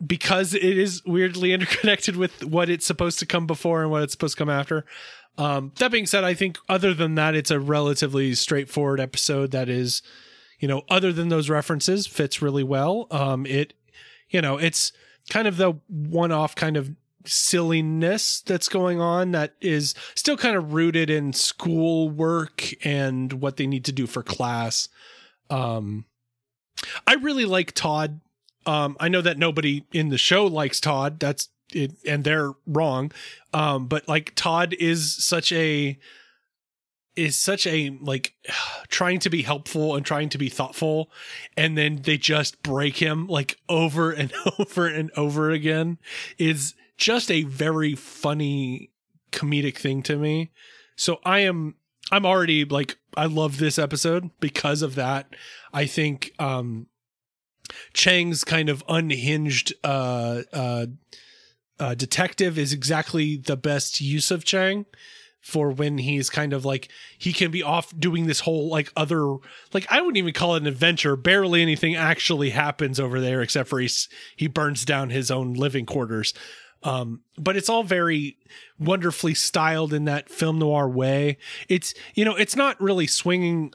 because it is weirdly interconnected with what it's supposed to come before and what it's supposed to come after. Um, that being said, I think other than that, it's a relatively straightforward episode that is, you know, other than those references, fits really well. Um, it, you know, it's kind of the one off kind of silliness that's going on that is still kind of rooted in school work and what they need to do for class. Um, I really like Todd. Um, I know that nobody in the show likes Todd. That's it, and they're wrong. Um, but like Todd is such a is such a like trying to be helpful and trying to be thoughtful and then they just break him like over and over and over again is just a very funny comedic thing to me so i am i'm already like i love this episode because of that i think um chang's kind of unhinged uh uh uh, detective is exactly the best use of Chang for when he's kind of like he can be off doing this whole like other like I wouldn't even call it an adventure. Barely anything actually happens over there except for he's he burns down his own living quarters. Um, but it's all very wonderfully styled in that film noir way. It's you know it's not really swinging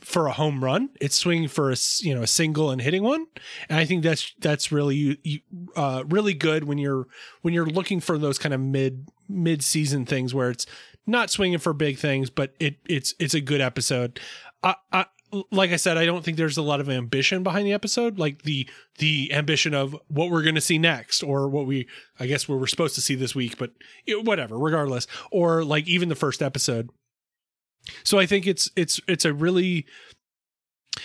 for a home run. It's swinging for a you know a single and hitting one, and I think that's that's really uh, really good when you're when you're looking for those kind of mid mid season things where it's not swinging for big things, but it it's it's a good episode. I, I like I said, I don't think there's a lot of ambition behind the episode, like the the ambition of what we're going to see next, or what we I guess we're supposed to see this week, but whatever, regardless, or like even the first episode. So I think it's it's it's a really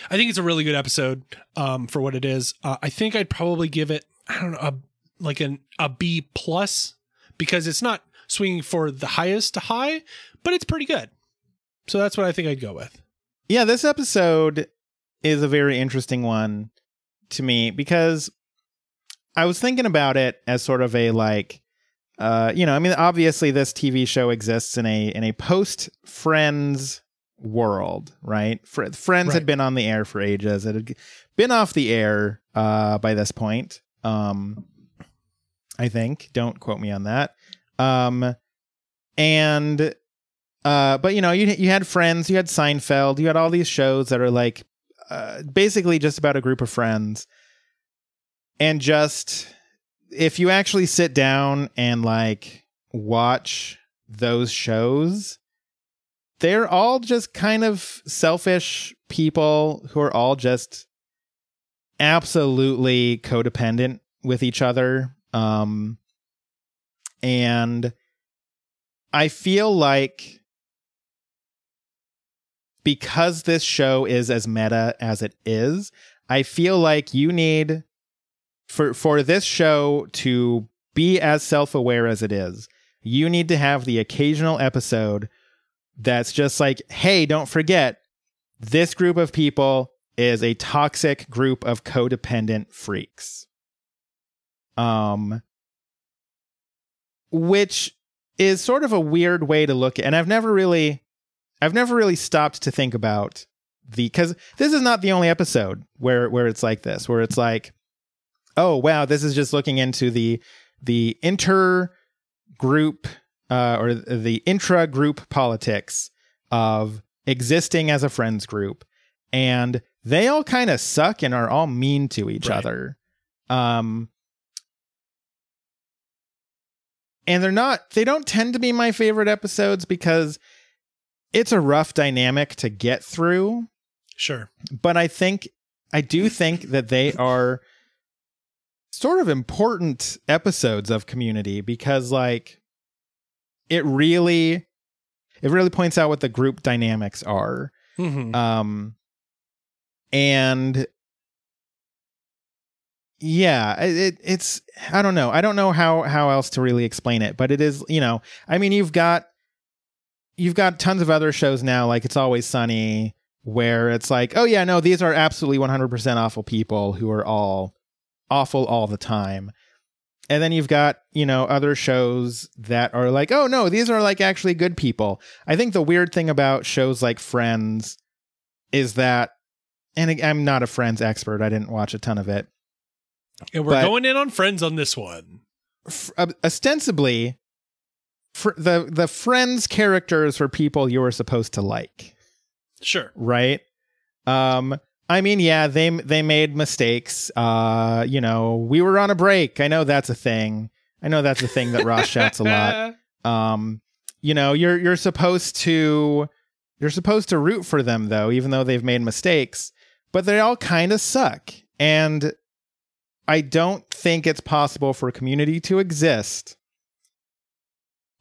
I think it's a really good episode um for what it is. Uh, I think I'd probably give it I don't know a like an a B plus because it's not swinging for the highest high, but it's pretty good. So that's what I think I'd go with. Yeah, this episode is a very interesting one to me because I was thinking about it as sort of a like uh you know, I mean obviously this TV show exists in a in a post Friends world, right? Fr- Friends Right. had been on the air for ages. It had been off the air uh by this point. Um I think. Don't quote me on that. Um and uh, but you know, you you had Friends, you had Seinfeld, you had all these shows that are like uh, basically just about a group of friends. and just if you actually sit down and like watch those shows, they're all just kind of selfish people who are all just absolutely codependent with each other. Um, and I feel like because this show is as meta as it is, I feel like you need for for this show to be as self-aware as it is. You need to have the occasional episode that's just like, "Hey, don't forget this group of people is a toxic group of codependent freaks." Um which is sort of a weird way to look at and I've never really I've never really stopped to think about the cuz this is not the only episode where where it's like this where it's like oh wow this is just looking into the the inter group uh, or the intra group politics of existing as a friends group and they all kind of suck and are all mean to each Right. other um and they're not they don't tend to be my favorite episodes because it's a rough dynamic to get through Sure. but I think I do think that they are sort of important episodes of community because like it really it really points out what the group dynamics are Mhm. um and yeah it, it it's i don't know i don't know how how else to really explain it but it is you know i mean you've got you've got tons of other shows now like it's always sunny where it's like oh yeah no these are absolutely 100% awful people who are all awful all the time. And then you've got you know other shows that are like oh no these are like actually good people. I think the weird thing about shows like friends is that and i'm not a friends expert. I didn't watch a ton of it. And we're going in on friends on this one. uh, ostensibly fr- the the friends characters were people you were supposed to like. Sure. right? Um i mean yeah they they made mistakes. Uh you know we were on a break. I know that's a thing. I know that's a thing that ross shouts a lot. Um you know you're you're supposed to you're supposed to root for them though even though they've made mistakes but they all kind of suck. And i don't think it's possible for a community to exist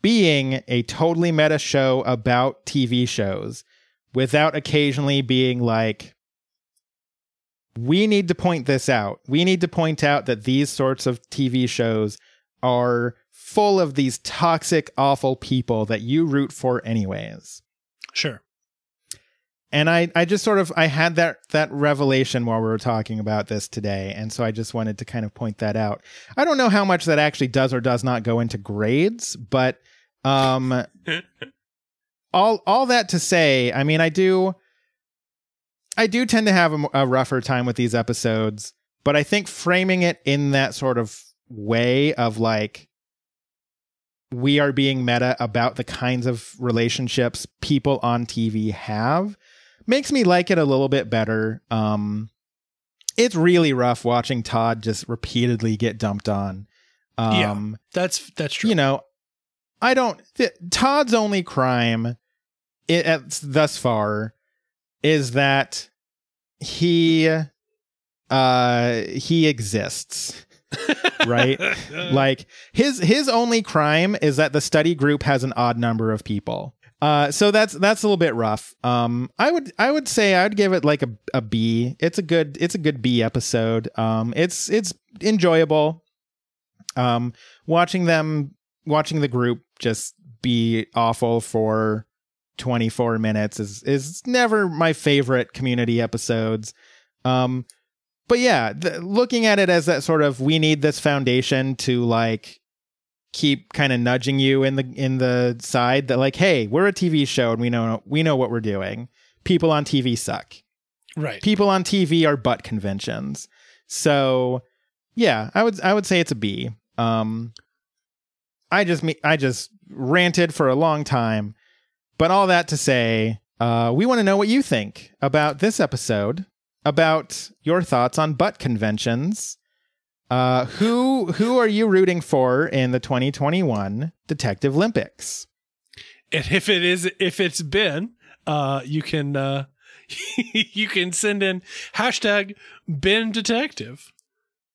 being a totally meta show about tv shows without occasionally being like we need to point this out we need to point out that these sorts of tv shows are full of these toxic, awful people that you root for anyways. Sure. And I, I just sort of I had that that revelation while we were talking about this today, and so I just wanted to kind of point that out. I don't know how much that actually does or does not go into grades, but um all all that to say, I mean, I do I do tend to have a, a rougher time with these episodes, but I think framing it in that sort of way of like we are being meta about the kinds of relationships people on TV have makes me like it a little bit better. Um it's really rough watching Todd just repeatedly get dumped on. Um Yeah. That's that's true. you know, I don't. Th- Todd's only crime, i at, thus far, is that he, uh, he exists, right? like his his only crime is that the study group has an odd number of people. Uh, so that's that's a little bit rough. Um, I would I would say I would give it like a a B. It's a good it's a good B episode. Um, it's it's enjoyable. Um, watching them watching the group just be awful for 24 minutes is is never my favorite community episodes um but yeah th- looking at it as that sort of we need this foundation to like keep kind of nudging you in the in the side that like hey we're a TV show and we know we know what we're doing people on TV suck right. people on TV are butt conventions. So, yeah, I would I would say it's a B. Um I just me I just ranted for a long time. But all that to say, uh we want to know what you think about this episode, about your thoughts on butt conventions. Uh, who who are you rooting for in the 2021 Detective Olympics? And if it is, if it's Ben, uh, you can uh, you can send in hashtag Ben Detective.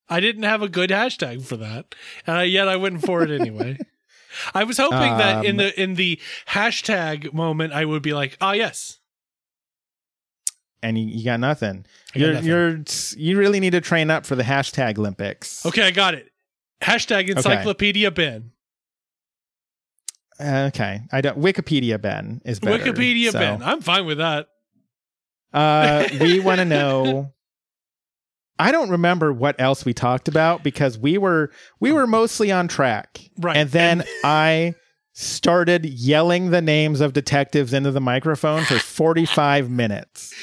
I didn't have a good hashtag for that, uh, yet I went for it anyway. I was hoping that in Um, the in the hashtag moment, I would be like, "Ah, yes, And you, you got nothing. I you're nothing. you're you really need to train up for the hashtag Olympics. okay, I got it." Hashtag Encyclopedia Ben. Okay. I don't. Wikipedia Ben is better. Wikipedia so, Ben. I'm fine with that. Uh, we want to know. I don't remember what else we talked about because we were we were mostly on track. Right. And then I started yelling the names of detectives into the microphone for 45 minutes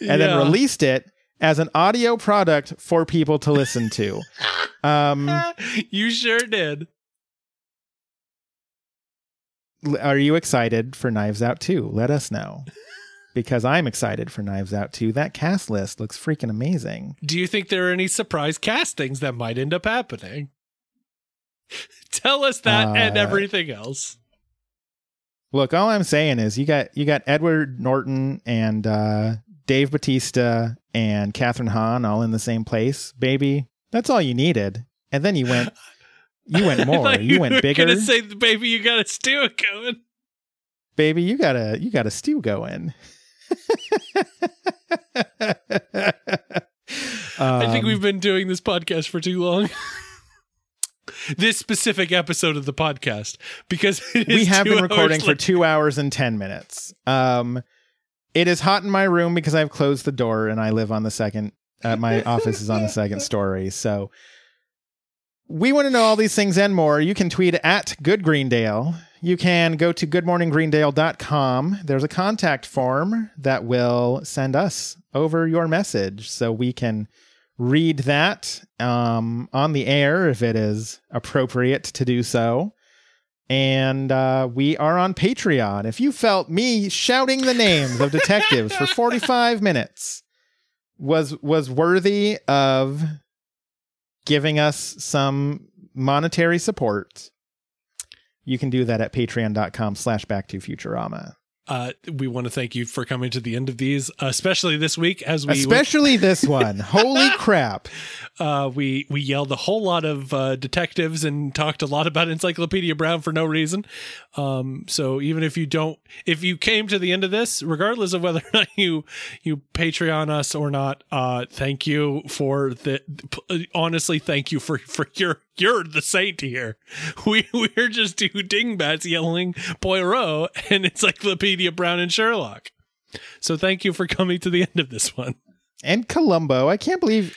and then released it as an audio product for people to listen to. Um, you sure did. are you excited for Knives Out 2? Let us know. Because I'm excited for Knives Out 2. That cast list looks freaking amazing. Do you think there are any surprise castings that might end up happening? Tell us that and Uh, everything else. Look, all I'm saying is you got you got Edward Norton and uh, Dave Batista and Kathryn Hahn all in the same place, baby. That's all you needed, and then you went you went more. thought You, went bigger, Gonna say, baby, you got a stew going. baby. You got a you got a stew going. I think Um, we've been doing this podcast for too long. this specific episode of the podcast because we have been recording for two hours and ten minutes. Um, it is hot in my room because I've closed the door and I live on the second. Uh, my office is on the second story, so we want to know all these things and more. You can tweet at Good Greendale. You can go to goodmorninggreendale.com. There's a contact form that will send us over your message so we can read that um, on the air if it is appropriate to do so and uh, we are on Patreon. If you felt me shouting the names of detectives for 45 minutes was was worthy of giving us some monetary support, you can do that at patreon.com slash back to Futurama. Uh, we want to thank you for coming to the end of these, especially this week as we Especially this one. Holy crap. uh, we we yelled a whole lot of uh, detectives and talked a lot about Encyclopedia Brown for no reason. Um, so even if you don't, if you came to the end of this, regardless of whether or not you you Patreon us or not, uh, thank you for the. Honestly, thank you for for your you're the saint here. We we're just two dingbats yelling Poirot and Encyclopedia Brown and Sherlock. So thank you for coming to the end of this one. And Columbo. I can't believe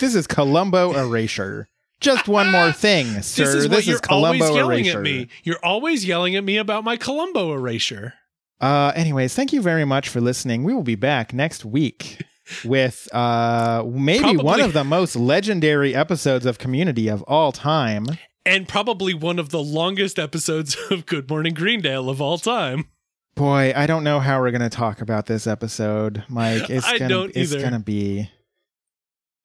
this is Columbo erasure. Just one more thing, sir. This is what you're Columbo always yelling erasure. at me. You're always yelling at me about my Columbo erasure. Uh, anyways, thank you very much for listening. We will be back next week with uh maybe Probably- one of the most legendary episodes of Community of all time. And probably one of the longest episodes of Good Morning Greendale of all time. Boy, I don't know how we're gonna talk about this episode, Mike. It's I gonna don't it's either. gonna be.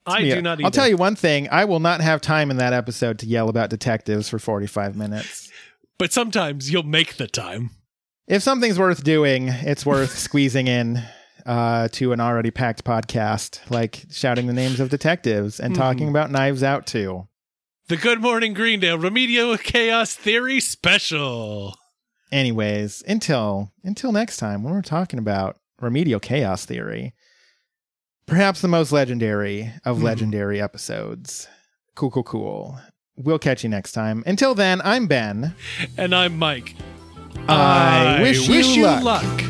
I do not either. I'll tell you one thing. I will not have time in that episode to yell about detectives for forty five minutes. But sometimes you'll make the time. If something's worth doing, it's worth squeezing in uh, to an already packed podcast, like shouting the names of detectives and talking about Knives Out too. The Good Morning Greendale Remedial Chaos Theory Special. Anyways, until until next time when we're talking about remedial chaos theory, perhaps the most legendary of Mhm. legendary episodes. Cool, cool, cool. We'll catch you next time. Until then, I'm Ben. And I'm Mike. I wish you luck. luck.